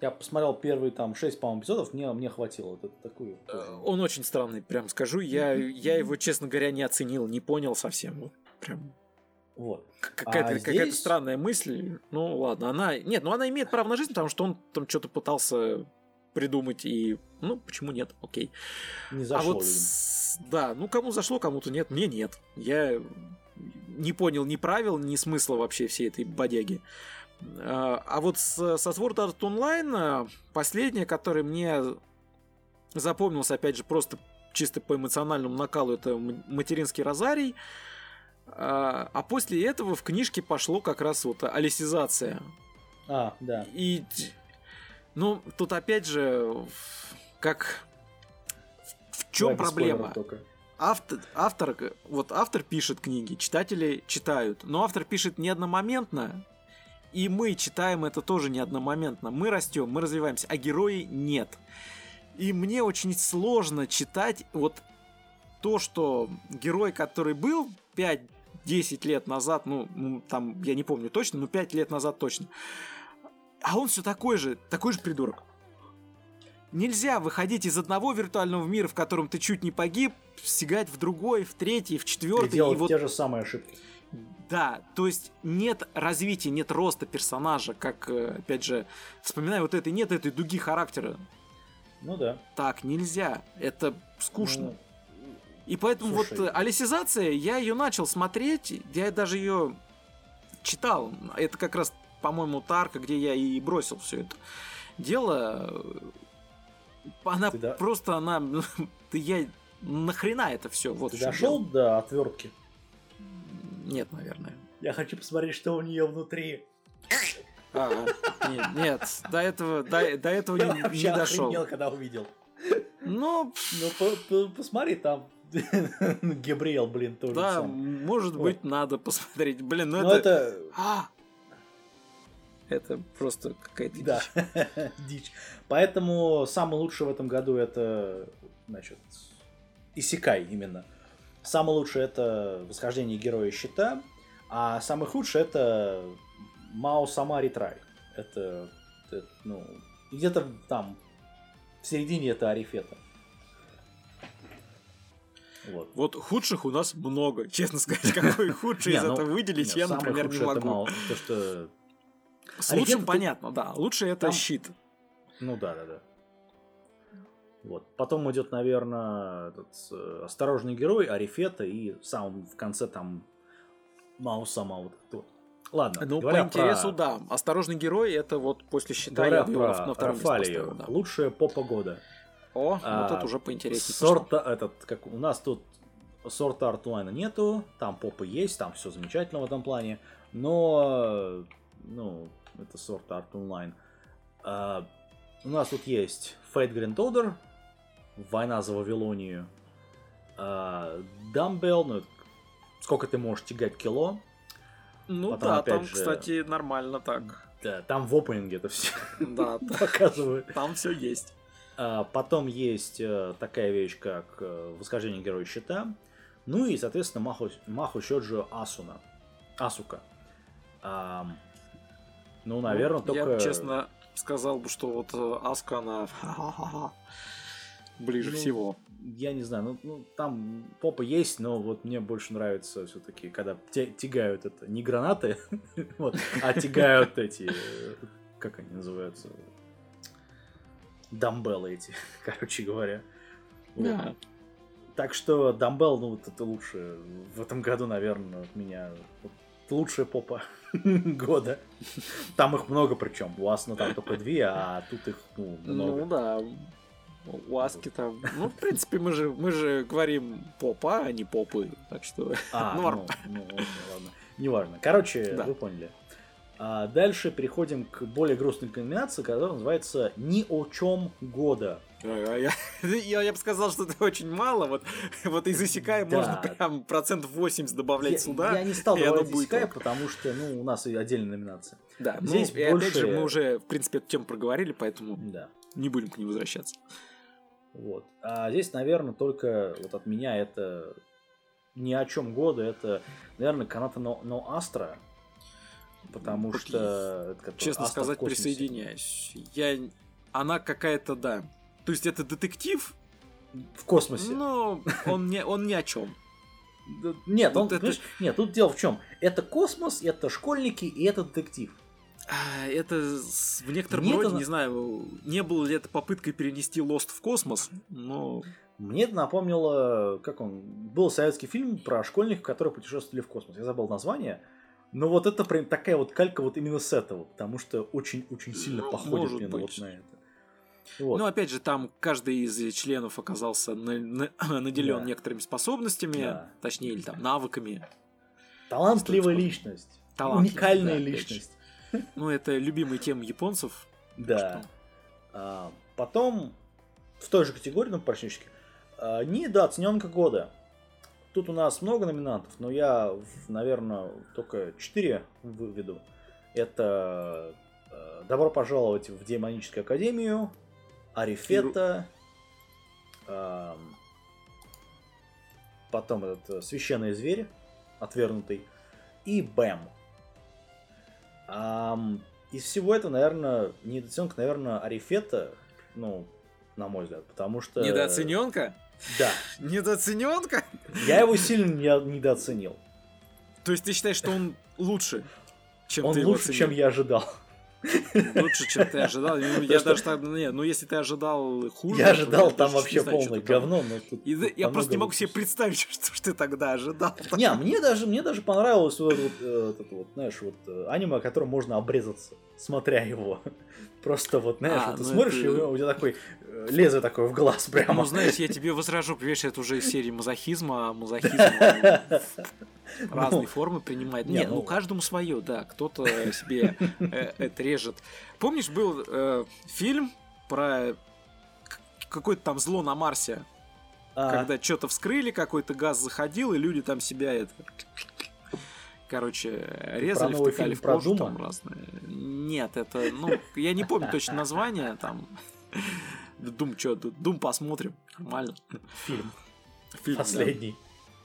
я посмотрел первые там шесть, по-моему, эпизодов, мне, мне хватило. Это такую. Э, он очень странный, прям скажу. Я, я его, честно говоря, не оценил, не понял совсем. Прям. Вот. Какая-то, а какая-то здесь... странная мысль. Ну ладно, она. Нет, ну она имеет право на жизнь, потому что он там что-то пытался придумать и ну почему нет окей не зашло, а вот да ну кому зашло кому-то нет мне нет я не понял ни правил ни смысла вообще всей этой бодяги а, а вот со Sword Art Online последнее который мне запомнился опять же просто чисто по эмоциональному накалу это материнский розарий а, а после этого в книжке пошло как раз вот алисизация а, да. И ну, тут опять же, как... В чем проблема? Автор, автор, вот автор пишет книги, читатели читают, но автор пишет не одномоментно, и мы читаем это тоже не одномоментно. Мы растем, мы развиваемся, а герои нет. И мне очень сложно читать вот то, что герой, который был 5-10 лет назад, ну, там, я не помню точно, но 5 лет назад точно, а он все такой же, такой же придурок. Нельзя выходить из одного виртуального мира, в котором ты чуть не погиб, сигать в другой, в третий, в четвертый. И делать и вот... те же самые ошибки. Да, то есть нет развития, нет роста персонажа, как, э, опять же, вспоминаю вот это, нет этой дуги характера. Ну да. Так нельзя, это скучно. Ну, и поэтому слушай. вот алисизация, я ее начал смотреть, я даже ее читал. Это как раз по-моему, Тарка, где я и бросил все это дело. Она Ты просто, да? она... Я... Нахрена это все? Вот Ты дошел дело. до отвертки? Нет, наверное. Я хочу посмотреть, что у нее внутри. А, нет, нет, до этого, до, до этого я не, не дошел. Я когда увидел. Ну, ну по, по, посмотри, там Габриэл, блин, тоже. Да, может вот. быть, надо посмотреть. Блин, ну Но это... это... А, это просто какая-то дичь. Да, дичь. Поэтому самый лучший в этом году это, значит, Исикай именно. Самый лучший это Восхождение Героя Щита, а самый худший это Мао Сама Ретрай. Это, это ну, где-то там В середине это Арифета. Вот. вот худших у нас много. Честно сказать, какой худший из ну, этого выделить, я, например, не могу. То, что... С лучшим понятно, да. Лучше это щит. Ну да, да, да. Вот. Потом идет, наверное, этот, э, осторожный герой, Арифета, и сам в конце там Мау сама вот тут. Ладно. Ну, по интересу, про... да. Осторожный герой это вот после счета говоря я про на втором Рафалию, да. Лучшая попа года. О, а, вот тут уже поинтереснее. Сорта, пошло. этот, как у нас тут сорта артлайна нету, там попы есть, там все замечательно в этом плане, но, ну, это сорт арт онлайн. А, у нас тут есть Fate Grand Order, Война за Вавилонию, а, Dumbbell, ну, сколько ты можешь тягать кило. Ну Потом, да, там, же, кстати, нормально так. Да, там в опенинге это все да, показывают. Там все есть. А, потом есть э, такая вещь, как э, восхождение героя щита. Ну и, соответственно, Маху, Маху Щоджи Асуна. Асука. А, ну, наверное, ну, только... Я, честно, сказал бы, что вот э, Аска, она ближе ну, всего. Я не знаю, ну, ну там попа есть, но вот мне больше нравится все-таки, когда тягают это не гранаты, вот, а тягают эти, как они называются, дамбелы эти, короче говоря. Да. Так что дамбел, ну вот это лучше в этом году, наверное, от меня лучшая попа года. Там их много причем. У вас ну там только две, а тут их ну, много. Ну да. У Аски там. Ну, в принципе, мы же, мы же говорим попа, а не попы. Так что. А, норм. Ну, ну, ладно. Неважно. Короче, да. вы поняли. А дальше переходим к более грустной комбинации, которая называется «Ни о чем года». Я, я, я бы сказал, что это очень мало. Вот, вот из Исикая да. можно прям процентов 80 добавлять я, сюда. Я не стал добавлять Исикая, потому что ну, у нас и отдельная номинация. Да, здесь ну, больше... опять же, мы уже, в принципе, эту тему проговорили, поэтому да. не будем к ней возвращаться. Вот. А здесь, наверное, только вот от меня это ни о чем года, это, наверное, каната Но, Но Астра, потому вот что... Честно сказать, присоединяюсь. Я... Она какая-то, да. То есть это детектив... В космосе. Но он не, он ни о чем. Нет, он, это... нет, тут дело в чем. Это космос, это школьники и это детектив. А, это в некотором Мне роде, это... не знаю, не было ли это попыткой перенести Lost в космос, но... Мне это напомнило, как он, был советский фильм про школьников, которые путешествовали в космос. Я забыл название, но вот это прям такая вот калька вот именно с этого, потому что очень-очень сильно ну, походит именно вот на это. Вот. Ну, опять же, там каждый из членов оказался на, на, наделен да. некоторыми способностями, да. точнее, или там навыками. Талантливая лишность. Талантливая, Уникальная да, личность. Ну, это любимая тема японцев. Да. А, потом, в той же категории, ну, практически, а, недооцененка года. Тут у нас много номинантов, но я, наверное, только 4 выведу. Это э, «Добро пожаловать в Демоническую Академию», «Арифета», э, потом этот э, «Священный зверь», «Отвергнутый», и «Бэм». Из всего этого, наверное, недооценка, наверное, Арифета, ну, на мой взгляд, потому что... Недооцененка? Да. Недооцененка? Я его сильно недооценил. То есть ты считаешь, что он лучше, чем он ты лучше, его чем я ожидал. Лучше, чем ты ожидал. Ну, я даже так, не, ну если ты ожидал хуже. Я ожидал там вообще полное говно, но тут. Я просто не могу себе представить, что ты тогда ожидал. Не, мне даже мне даже понравилось вот э, этот вот, знаешь, вот э, аниме, которым можно обрезаться, смотря его. Просто вот, знаешь, а, ты ну смотришь, и у тебя такой э, лезвие такое в глаз прямо. Ну, знаешь, я тебе возражу, понимаешь, это уже из серии мазохизма, а мазохизм разные формы принимает. Нет, ну, ну каждому свое, да. Кто-то себе э, это режет. Помнишь, был э, фильм про какое-то там зло на Марсе? А. Когда что-то вскрыли, какой-то газ заходил, и люди там себя это короче, резали, про втыкали в кожу там разные. Нет, это, ну, я не помню точно название, там. Дум, что, Дум посмотрим, нормально. Фильм. Фильм Последний.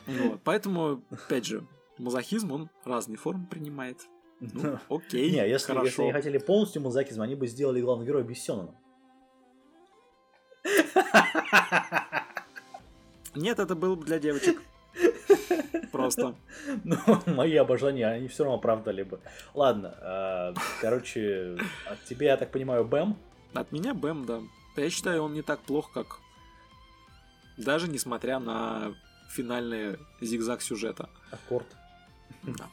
Да. Вот. Поэтому, опять же, мазохизм, он разные формы принимает. Ну, окей, Не, если, хорошо. если они хотели полностью мазохизм, они бы сделали главного героя Бессенова. Нет, это было для девочек. Просто. Ну, мои обожания, они все равно оправдали бы. Ладно, а, короче, от тебя, я так понимаю, Бэм? От меня Бэм, да. Я считаю, он не так плох, как... Даже несмотря на финальный зигзаг сюжета. Аккорд. Да.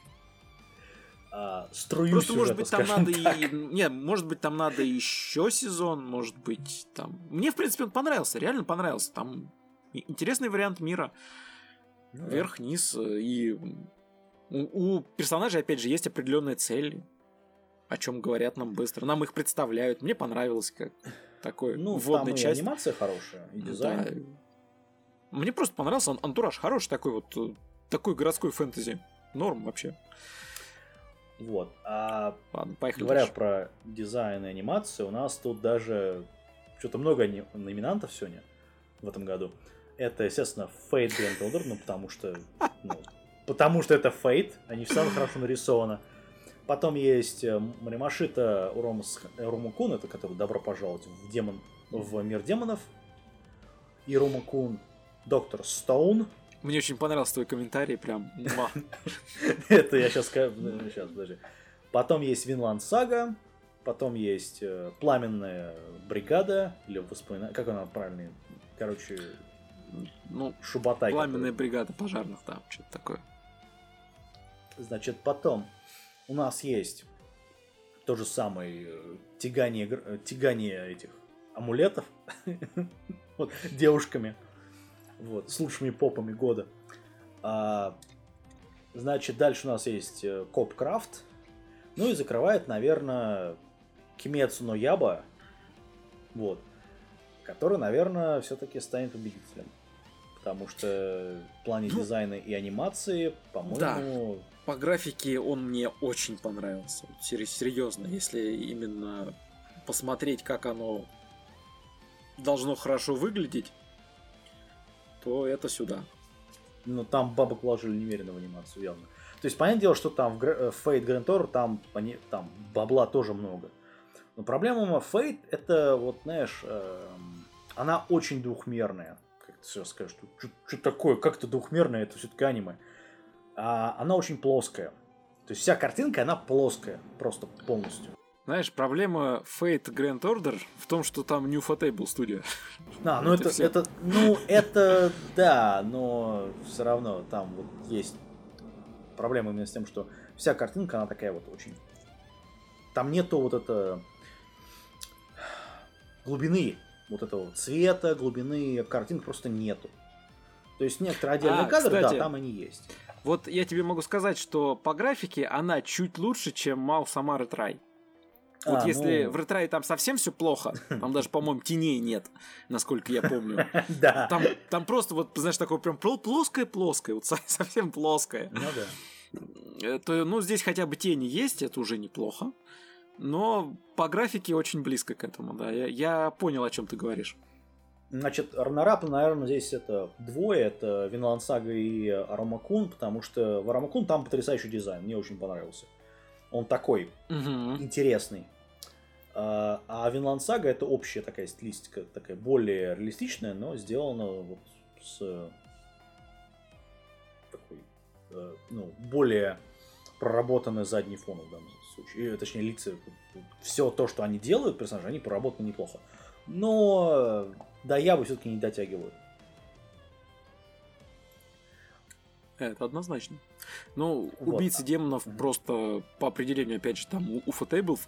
А, струю Просто, сюжета, может быть, там надо так. и... Нет, может быть, там надо еще сезон, может быть, там... Мне, в принципе, он понравился, реально понравился. Там интересный вариант мира. Ну да. Вверх-вниз. э, И у, у персонажей, опять же, есть определенные цели, о чем говорят нам быстро. Нам их представляют. Мне понравилось, как такой Ну, вводной там и часть. анимация хорошая, и дизайн. Да. Мне просто понравился ан- антураж хороший такой вот, э, такой городской фэнтези. Норм вообще. Вот. А Ладно, поехали говоря дальше. про дизайн и анимацию, у нас тут даже что-то много номинантов сегодня в этом году. Это, естественно, Grand Order, ну, потому что... ну, потому что это Fate, они все хорошо нарисовано. Потом есть э, Маримашита Урумакун, это который «Добро пожаловать в, демон, в мир демонов». И Румакун Доктор Стоун. Мне очень понравился твой комментарий, прям. Это я сейчас скажу. Сейчас, подожди. Потом есть Винланд Сага. Потом есть э, Пламенная бригада. Или воспоминания. Как она правильно? Короче, Ну, Шубатай. пламенная бригада пожарных, там, что-то такое. который. Значит, потом у нас есть то же самое э, тягание, э, тягание этих амулетов. Вот, девушками. Вот, с лучшими попами года. А, значит, дальше у нас есть э, Коп Крафт. Ну и закрывает, наверное, Кимецу но Яба. Вот. Который, наверное, все-таки станет победителем. Потому что в плане Ну, дизайна и анимации, по-моему, По графике он мне очень понравился. Серьезно, если именно посмотреть, как оно должно хорошо выглядеть, то это сюда. Ну, там бабок вложили немерено в анимацию, явно. То есть, понятное дело, что там в Fate Grand Tour там, там бабла тоже много. Но проблема Fate, это, вот, знаешь, эм, она очень двухмерная. Сейчас скажешь, что такое, как это двухмерное, это все-таки аниме. А она очень плоская. То есть, вся картинка, она плоская, просто полностью. Знаешь, проблема Fate Grand Order в том, что там New Table студия. А, ну это, всё. это, ну это, да, но все равно там вот есть проблема именно с тем, что вся картинка, она такая вот очень... Там нету вот это глубины, вот этого цвета, глубины картинки просто нету. То есть некоторые отдельные А, кадры, кстати, да, там они есть. Вот я тебе могу сказать, что по графике она чуть лучше, чем Мау Сама Ретрай. Вот А, если ну. в Ретрае там совсем все плохо, там даже, по-моему, теней нет, насколько я помню. Да. Там, там просто вот, знаешь, такое прям плоское-плоское, вот со- совсем плоское. Ну да. Это, ну, здесь хотя бы тени есть, это уже неплохо. Но по графике очень близко к этому, да. Я, я понял, о чем ты говоришь. Значит, Ранарап, наверное, здесь это двое, это Винланд Сага и Аромакун, потому что в Аромакун там потрясающий дизайн, мне очень понравился. Он такой Мгм. интересный. А а Винланд Сага это общая такая стилистика, такая более реалистичная, но сделана вот с такой, э, ну, более проработанный задний фон в данном случае. И, точнее, лица, все то, что они делают, персонажи, они проработаны неплохо. Но да, я бы все-таки не дотягиваю. Это однозначно. Ну, Вот. убийцы демонов просто по определению, опять же, там у Уфотейбл,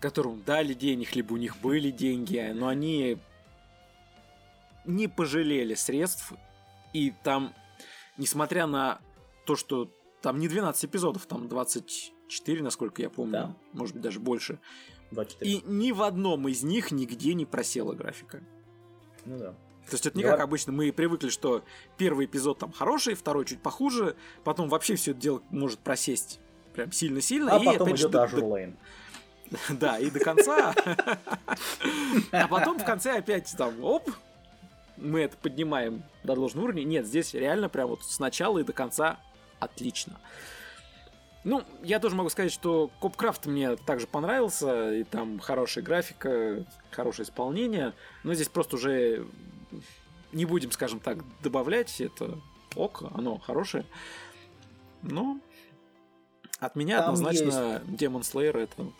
которым дали денег, либо у них были деньги, но они не пожалели средств. И там, несмотря на то, что там не 12 эпизодов, там 24, насколько я помню, Да. может быть, даже больше. 24. И ни в одном из них нигде не просела графика. Ну да. То есть это не Я- как обычно мы привыкли, что первый эпизод там хороший, второй чуть похуже, потом вообще все это дело может просесть прям сильно-сильно. А и потом опять же идет до- Azur Lane. Да, и до конца. А потом в конце опять там, оп, мы это поднимаем до должного уровня. Нет, здесь реально прям вот с начала и до конца отлично. Ну, я тоже могу сказать, что Cop Craft мне также понравился, и там хорошая графика, хорошее исполнение, но здесь просто уже не будем, скажем так, добавлять, это ок, оно хорошее. Но от меня там однозначно есть... Demon Slayer это...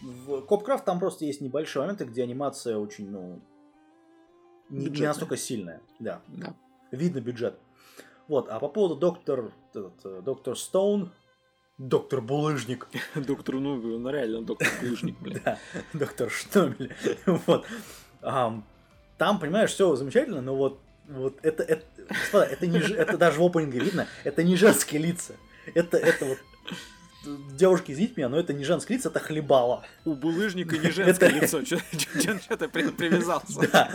В Копкрафт там просто есть небольшие моменты, где анимация очень, ну, не, не настолько сильная. Да. да. Видно бюджет. Вот, а по поводу доктор, этот, э, доктор Стоун, доктор Булыжник. Доктор, ну, ну реально доктор Булыжник, блин. Да, доктор Штомель. Вот. Там, понимаешь, все замечательно, но вот вот это, это, господа, это не, это даже в опенинге видно, это не женские лица. Это, это вот девушки, извините меня, но это не женское лицо, это хлебало. У булыжника не женское лицо, что ты привязался? Да,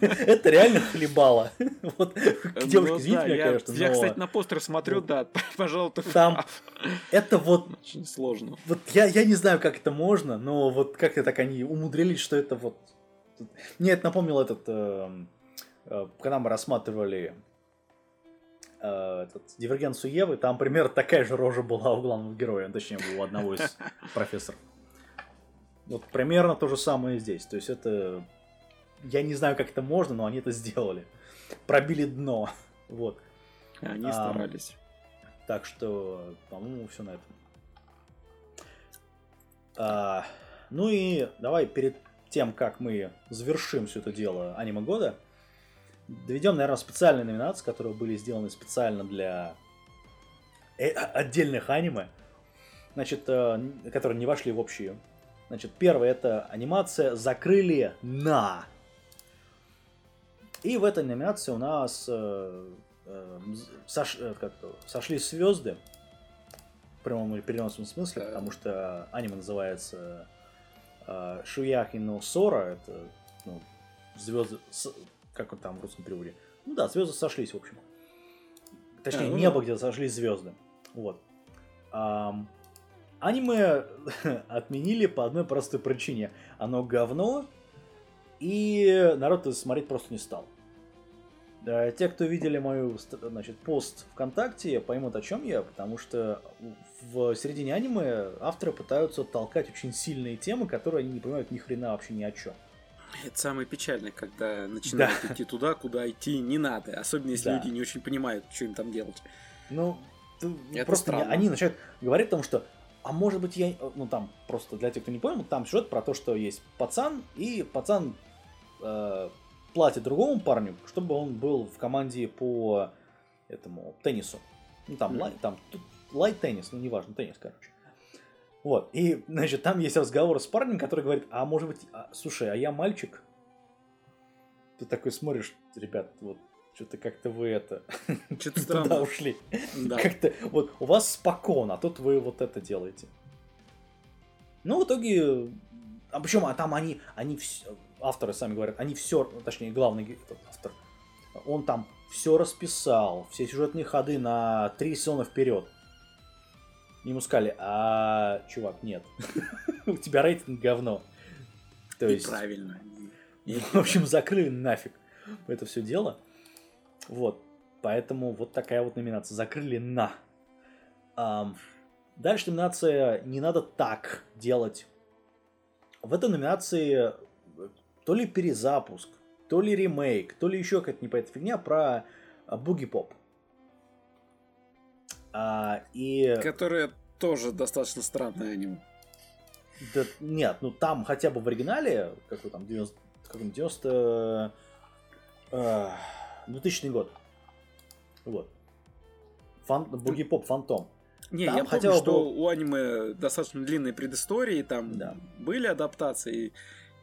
это реально хлебало. Вот, девушки, извините меня, конечно, Я, кстати, на постер смотрю, да, пожалуй, ты Там, это вот... Очень сложно. Вот я, я не знаю, как это можно, но вот как это так они умудрились, что это вот... Мне это напомнил этот... Эм, э, когда мы рассматривали э, этот, дивергенцию Евы, там примерно такая же рожа была у главного героя, точнее, у одного из профессоров. Вот примерно то же самое здесь. То есть это... Я не знаю, как это можно, но они это сделали. Пробили дно. Вот. Они а, старались. Так что, по-моему, все на этом. А, ну и давай перед тем, как мы завершим все это дело аниме года, доведем, наверное, специальные номинации, которые были сделаны специально для э, отдельных аниме, значит, э, которые не вошли в общую. Значит, первое это анимация «Закрыли на». И в этой номинации у нас э, э, сош, э, как сошли звезды в прямом или переносном смысле, потому что аниме называется э, Шуяхи но Сора, это ну, звезды, как он там в русском переводе. Ну да, звезды сошлись, в общем. Точнее, а, ну небо, да. где сошлись звезды. Вот. Ам, аниме отменили по одной простой причине. Оно говно, и народ смотреть просто не стал. Те, кто видели мою значит, пост ВКонтакте, поймут, о чем я, потому что в середине аниме авторы пытаются толкать очень сильные темы, которые они не понимают ни хрена вообще ни о чем. Это самое печальное, когда начинают да. идти туда, куда идти не надо. Особенно если да. люди не очень понимают, что им там делать. Ну, это просто странно. они начинают говорить о том, что а может быть я, ну там просто для тех, кто не понял, там сюжет про то, что есть пацан, и пацан э, платит другому парню, чтобы он был в команде по этому теннису. Ну там, mm. лай, там лайт теннис, ну неважно, теннис, короче. Вот, и, значит, там есть разговор с парнем, который говорит, а может быть, а, слушай, а я мальчик? Ты такой смотришь, ребят, вот, что-то как-то вы это... Что-то туда ушли. Да. Как-то, вот, у вас спокойно, а тут вы вот это делаете. Ну, в итоге, а причем, а там они, они все, авторы сами говорят, они все, точнее, главный этот автор, он там все расписал, все сюжетные ходы на три сезона вперед. Ему сказали, а, чувак, нет. У тебя рейтинг говно. То есть... Правильно. В общем, закрыли нафиг это все дело. Вот. Поэтому вот такая вот номинация. Закрыли на. Дальше номинация «Не надо так делать». В этой номинации то ли перезапуск, то ли ремейк, то ли еще какая-то непонятная фигня про буги поп. А, и... Которое тоже достаточно странное аниме. Да, нет, ну там хотя бы в оригинале, какой там, 90, какой 90... Э, 2000 год. Вот. Фан, Буги Поп Фантом. Не, там я хотя помню, бы... что у аниме достаточно длинные предыстории, там да. были адаптации,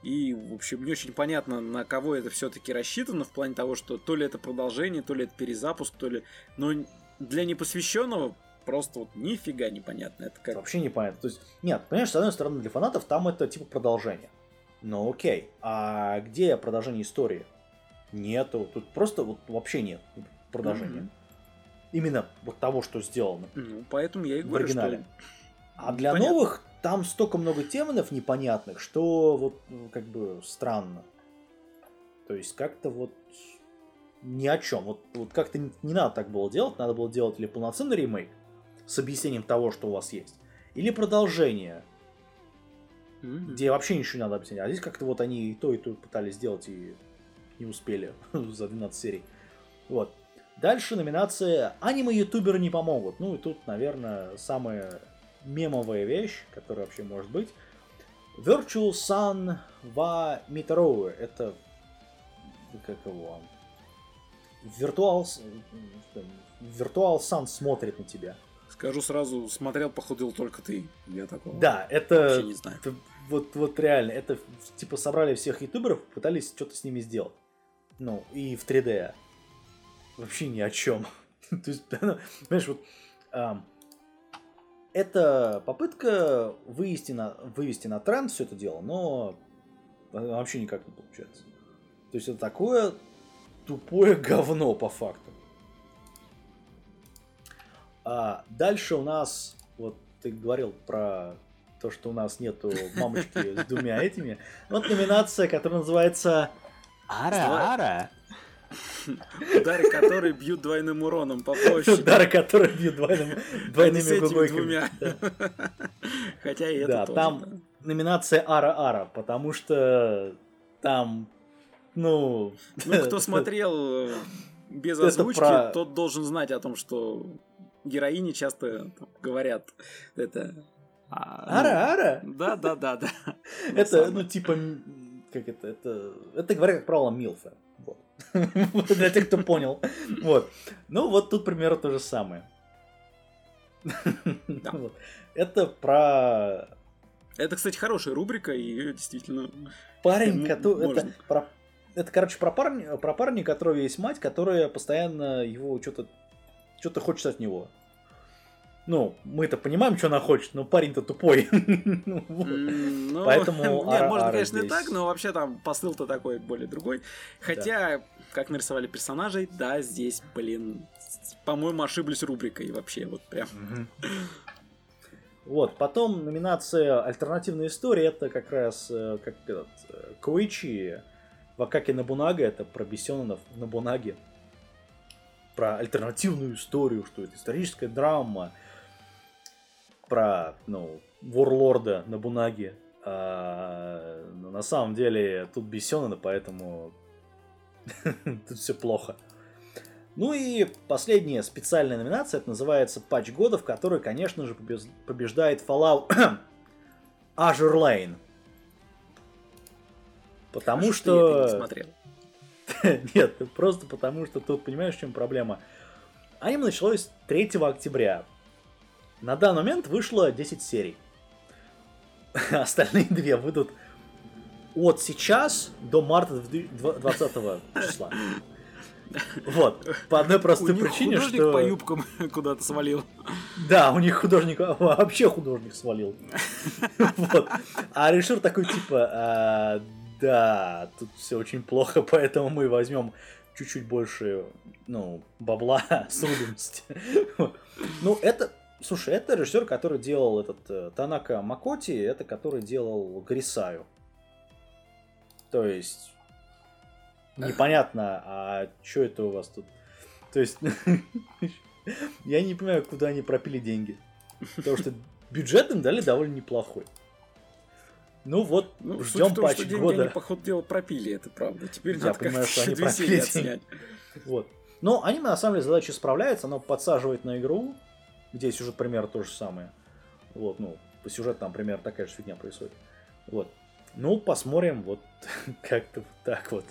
и, в общем, не очень понятно, на кого это все-таки рассчитано, в плане того, что то ли это продолжение, то ли это перезапуск, то ли... Но для непосвященного просто вот нифига непонятно. Это как... Вообще непонятно. То есть, нет, понимаешь, с одной стороны, для фанатов там это типа продолжение. Ну окей, а где продолжение истории? Нету. Тут просто вот вообще нет продолжения. Mm-hmm. Именно вот того, что сделано. Ну, поэтому я и говорю, в оригинале. что... А для Понятно. новых там столько много темнов непонятных, что вот ну, как бы странно. То есть как-то вот ни о чем. Вот, вот как-то не, не надо так было делать, надо было делать или полноценный ремейк с объяснением того, что у вас есть. Или продолжение, mm-hmm. где вообще ничего не надо объяснять. А здесь как-то вот они и то, и то пытались сделать и не успели за 12 серий. Вот. Дальше номинация «Аниме-ютуберы не помогут». Ну и тут, наверное, самая мемовая вещь, которая вообще может быть. Virtual Sun wa Mitaroу. Это... Как его? Virtual... Virtual Sun смотрит на тебя. Скажу сразу, смотрел, походил только ты. Я такого Да, это... не знаю. Это, вот, вот реально, это типа собрали всех ютуберов, пытались что-то с ними сделать. Ну, и в 3D вообще ни о чем. То есть, понимаешь, вот а, это попытка вывести на, вывести на тренд все это дело, но вообще никак не получается. То есть это такое тупое говно по факту. А дальше у нас, вот ты говорил про то, что у нас нету мамочки с двумя этими. Вот номинация, которая называется Ара-ара. Удары, которые бьют двойным уроном по площади. Удары, которые бьют двойным, двойными гугойками. Хотя и это Да, там номинация Ара-Ара, потому что там, ну... Ну, кто смотрел э, без озвучки, про... тот должен знать о том, что героини часто говорят это... Ара-ара? Да, да, да, да. Это, ну, типа, как это, это, это говорят, как правило, Милфа. Для тех, кто понял. Вот. Ну, вот тут примерно то же самое. Это про... Это, кстати, хорошая рубрика, и действительно... Парень, который... Это, про... это, короче, про парня, про парня, у которого есть мать, которая постоянно его что-то что-то хочет от него. Ну, мы-то понимаем, что она хочет, но парень-то тупой. ну, Поэтому Нет, можно, конечно, и так, но вообще там посыл-то такой более другой. Хотя, да. как нарисовали персонажей, да, здесь, блин, по-моему, ошиблись рубрикой вообще, вот прям. Вот, потом номинация «Альтернативная история» это как раз э, как этот, э, Коичи Вакаки Набунага, это про Бесенонов Набунаги. Про альтернативную историю, что это историческая драма, про, ну, Ворлорда на Бунаге. А, но на самом деле тут Бессенена, поэтому тут все плохо. Ну и последняя специальная номинация, это называется Патч года, в которой, конечно же, побеждает Fallout Azure Lane. Потому что... что... Я не смотрел. Нет, просто потому что тут, понимаешь, в чем проблема? Аниме началось 3 октября. На данный момент вышло 10 серий. Остальные две выйдут от сейчас до марта 20 числа. Вот. По одной простой у них причине, художник что... по юбкам куда-то свалил. Да, у них художник, вообще художник свалил. Вот. А решил такой, типа, а, да, тут все очень плохо, поэтому мы возьмем чуть-чуть больше, ну, бабла, срубимся. Ну, это, Слушай, это режиссер, который делал этот э, Танака Макоти, это который делал Грисаю. То есть непонятно, а что это у вас тут? То есть я не понимаю, куда они пропили деньги. Потому что бюджет им дали довольно неплохой. Ну вот, ну, ждем патч что года. Они, походу дела, пропили, это правда. Теперь я понимаю, что они пропили. Вот. Но они на самом деле задачи справляются, оно подсаживает на игру, где сюжет примерно то же самое. Вот, ну, по сюжету там примерно такая же фигня происходит. Вот. Ну, посмотрим, вот как-то так вот.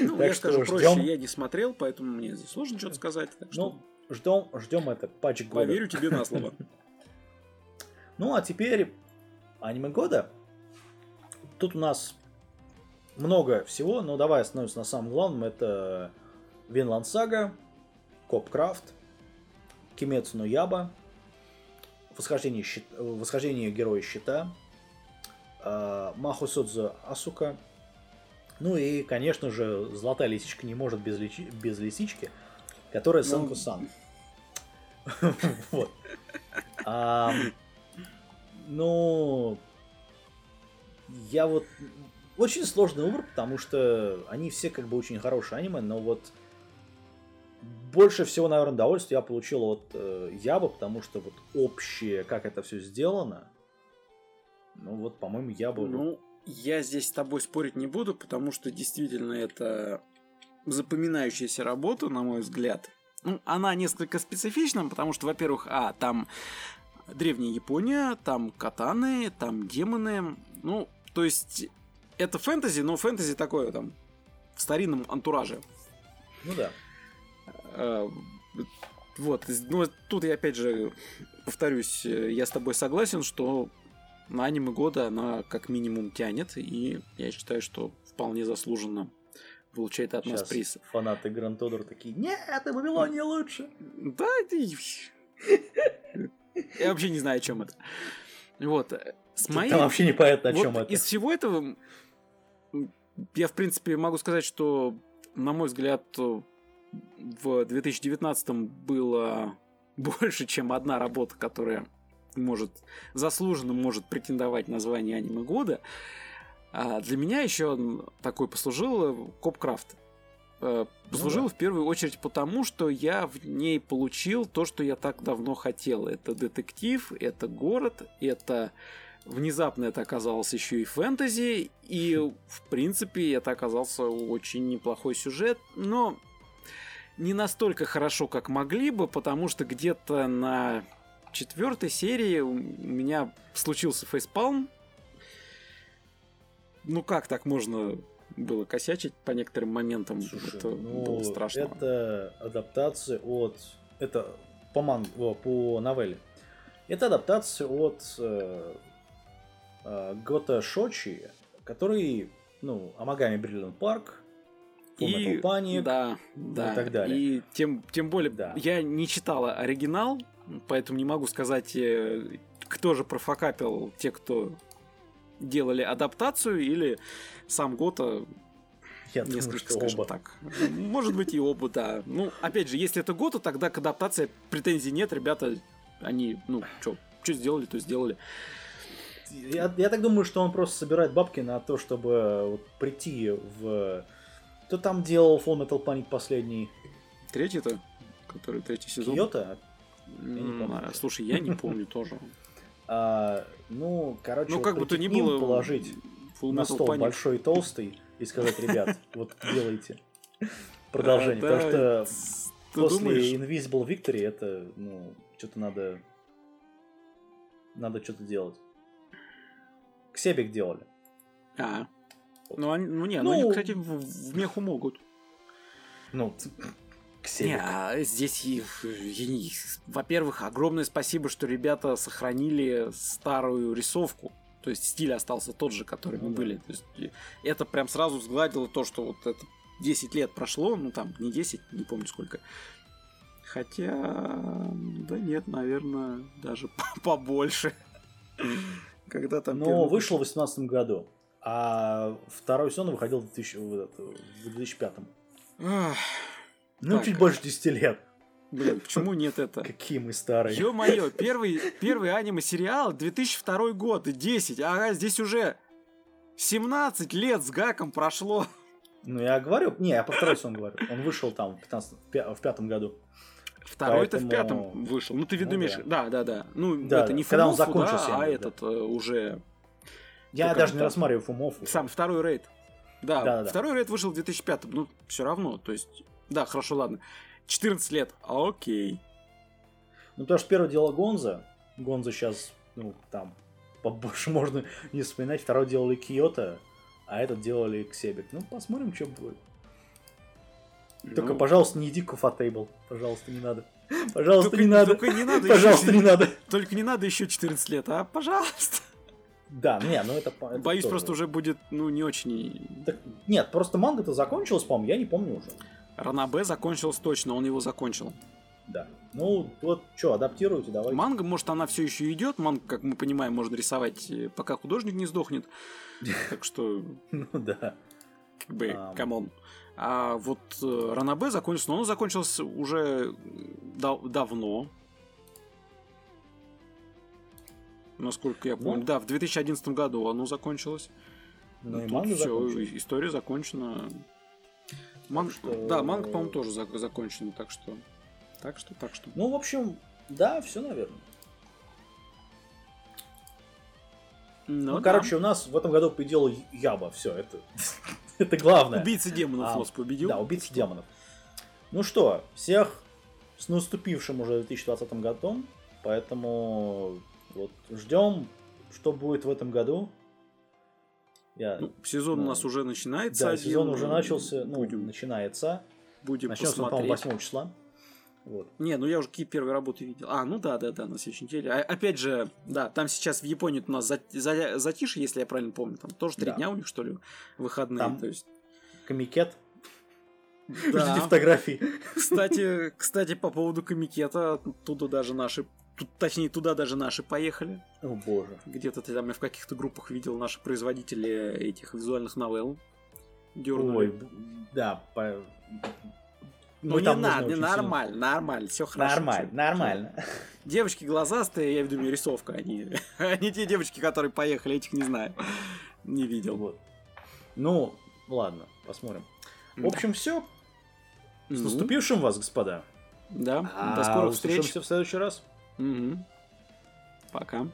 Ну, так я что скажу ждем... проще, я не смотрел, поэтому мне здесь сложно что-то сказать. Так что... Ну, ждем, ждем это патч года. Поверю тебе на слово. Ну, а теперь аниме года. Тут у нас много всего, но давай остановимся на самом главном. Это Винланд Сага, Копкрафт, Кимецу но Яба, Восхождение, щит... Восхождение Героя Щита, э, Маху Содзу Асука, ну и, конечно же, Золотая Лисичка не может без, личи... без Лисички, которая Санку Сан. Вот. Ну, я вот очень сложный выбор, потому что они все как бы очень хорошие аниме, но вот больше всего, наверное, удовольствия я получил от э, Яба, потому что вот общее, как это все сделано, ну вот, по-моему, я бы... Ну, я здесь с тобой спорить не буду, потому что действительно это запоминающаяся работа, на мой взгляд. Ну, она несколько специфична, потому что, во-первых, а, там древняя Япония, там катаны, там демоны. Ну, то есть, это фэнтези, но фэнтези такое там в старинном антураже. Ну да. А, вот, ну, тут я опять же повторюсь, я с тобой согласен, что на аниме года она как минимум тянет, и я считаю, что вполне заслуженно получает от Сейчас нас приз. фанаты Гранд Тодор такие, нет, это Вавилония лучше. Да, ты... Я вообще не знаю, о чем это. Вот. Э, с моей... Там вообще непонятно, о вот чем это. Из всего этого я, в принципе, могу сказать, что, на мой взгляд, в 2019 было больше, чем одна работа, которая может заслуженно может претендовать на звание аниме года. А для меня еще такой послужил Копкрафт. Э, послужил ну, да. в первую очередь потому, что я в ней получил то, что я так давно хотел. Это детектив, это город, это внезапно это оказалось еще и фэнтези, и в принципе это оказался очень неплохой сюжет, но не настолько хорошо, как могли бы, потому что где-то на четвертой серии у меня случился фейспалм. Ну как так можно было косячить по некоторым моментам? Слушай, это ну, было страшно. Это адаптация от... Это по, ман... по новелле. Это адаптация от э, э, Гота Шочи, который, ну, Амагами Бриллиант Парк, и, Panic, да, да, и так далее. И тем, тем более, да. я не читала оригинал, поэтому не могу сказать, э, кто же профокапил те, кто делали адаптацию, или сам Гота я несколько, думаю, скажем оба. так. Может быть и оба, да. Ну, опять же, если это Гота, тогда к адаптации претензий нет, ребята, они, ну, что, что сделали, то сделали. Я, я так думаю, что он просто собирает бабки на то, чтобы вот прийти в... Кто там делал Full Metal Panic последний? Третий-то? Который третий сезон? Киото? Слушай, я не помню тоже. А, ну, короче, ну, как бы то ни было, положить на стол Panic. большой толстый и сказать, ребят, вот делайте продолжение. Потому что после Invisible Victory это, ну, что-то надо... Надо что-то делать. Ксебик делали. А. Ну, они, ну не, ну, они, кстати, в, в меху могут. Ну. Не, а здесь, во-первых, огромное спасибо, что ребята сохранили старую рисовку. То есть стиль остался тот же, который мы были. То есть, это прям сразу сгладило то, что вот это 10 лет прошло, ну там не 10, не помню сколько. Хотя, да нет, наверное, даже побольше. Когда там... Ну, первый... вышел в 2018 году, а второй сезон выходил в, 2000, в 2005. Ну, так. чуть больше 10 лет. Блин, почему нет это? Какие мы старые. Ё-моё, первый, первый аниме-сериал 2002 год, 10, ага, здесь уже 17 лет с гаком прошло. Ну, я говорю, не, я по второй сезон говорю. Он вышел там в, 15, в пятом году. Второй-то Поэтому... в пятом вышел. Ну, ты виду ну, да. да, да, да. Ну, да, это не Когда он закончился, да, а этот да. уже... Я даже не рассматриваю Фумов. Сам второй рейд. Да, да, да, второй рейд вышел в 2005 ну, все равно, то есть да, хорошо, ладно. 14 лет. Окей. Ну, потому что первое дело Гонза. Гонза сейчас, ну, там, побольше можно не вспоминать. Второе делали Киото, а этот делали Ксебик. Ну, посмотрим, что будет. Только, ну... пожалуйста, не иди Куфатейбл. Пожалуйста, не надо. Пожалуйста, только, не надо. Только не надо Пожалуйста, еще, не надо. Только не надо еще 14 лет, а? Пожалуйста. Да, не, ну это... это Боюсь, тоже. просто уже будет, ну, не очень... Так, нет, просто манга-то закончилась, по-моему, я не помню уже. Ранобе закончилась точно, он его закончил. Да. Ну, вот что, адаптируйте, давайте. Манга, может, она все еще идет. Манга, как мы понимаем, можно рисовать, э, пока художник не сдохнет. Так что. Ну да. Как бы, come on. А вот э, Ранобе закончился, но он закончился уже давно. Насколько я помню. Ну. Да, в 2011 году оно закончилось. Ну, и манга все, история закончена. Ман... Что... Да, манга, по-моему, тоже закончена, так что... Так что, так что. Ну, в общем, да, все, наверное. Ну, ну да. короче, у нас в этом году победил Яба. Все, это, это главное. Убийца демонов а, нас победил. Да, убийца что? демонов. Ну что, всех с наступившим уже 2020 годом. Поэтому вот ждем, что будет в этом году. Я, ну, сезон ну, у нас уже начинается. Да, один, сезон уже начался, ну, будем, начинается. Будем Начнется по-моему, 8 числа. Вот. Не, ну я уже какие первые работы видел. А, ну да, да, да, на следующей неделе. А, опять же, да, там сейчас в Японии у нас за, за, затишье, если я правильно помню. Там тоже три да. дня у них, что ли, выходные. Там то есть... Комикет. Да. фотографии. Кстати, кстати, по поводу комикета, туда даже наши Тут, точнее, туда даже наши поехали. О боже. Где-то там я в каких-то группах видел наши производители этих визуальных новелл. Дернули. Ой, да, по... Ну, не надо, не нормально, сильно. нормально, все хорошо. Нормально, все. нормально. Девочки глазастые, я веду рисовка, они, они те девочки, которые поехали, этих не знаю, не видел. Вот. Ну, ладно, посмотрим. В общем, все. С ну. наступившим вас, господа. Да, а, до скорых встреч. Услышимся в следующий раз. Пока.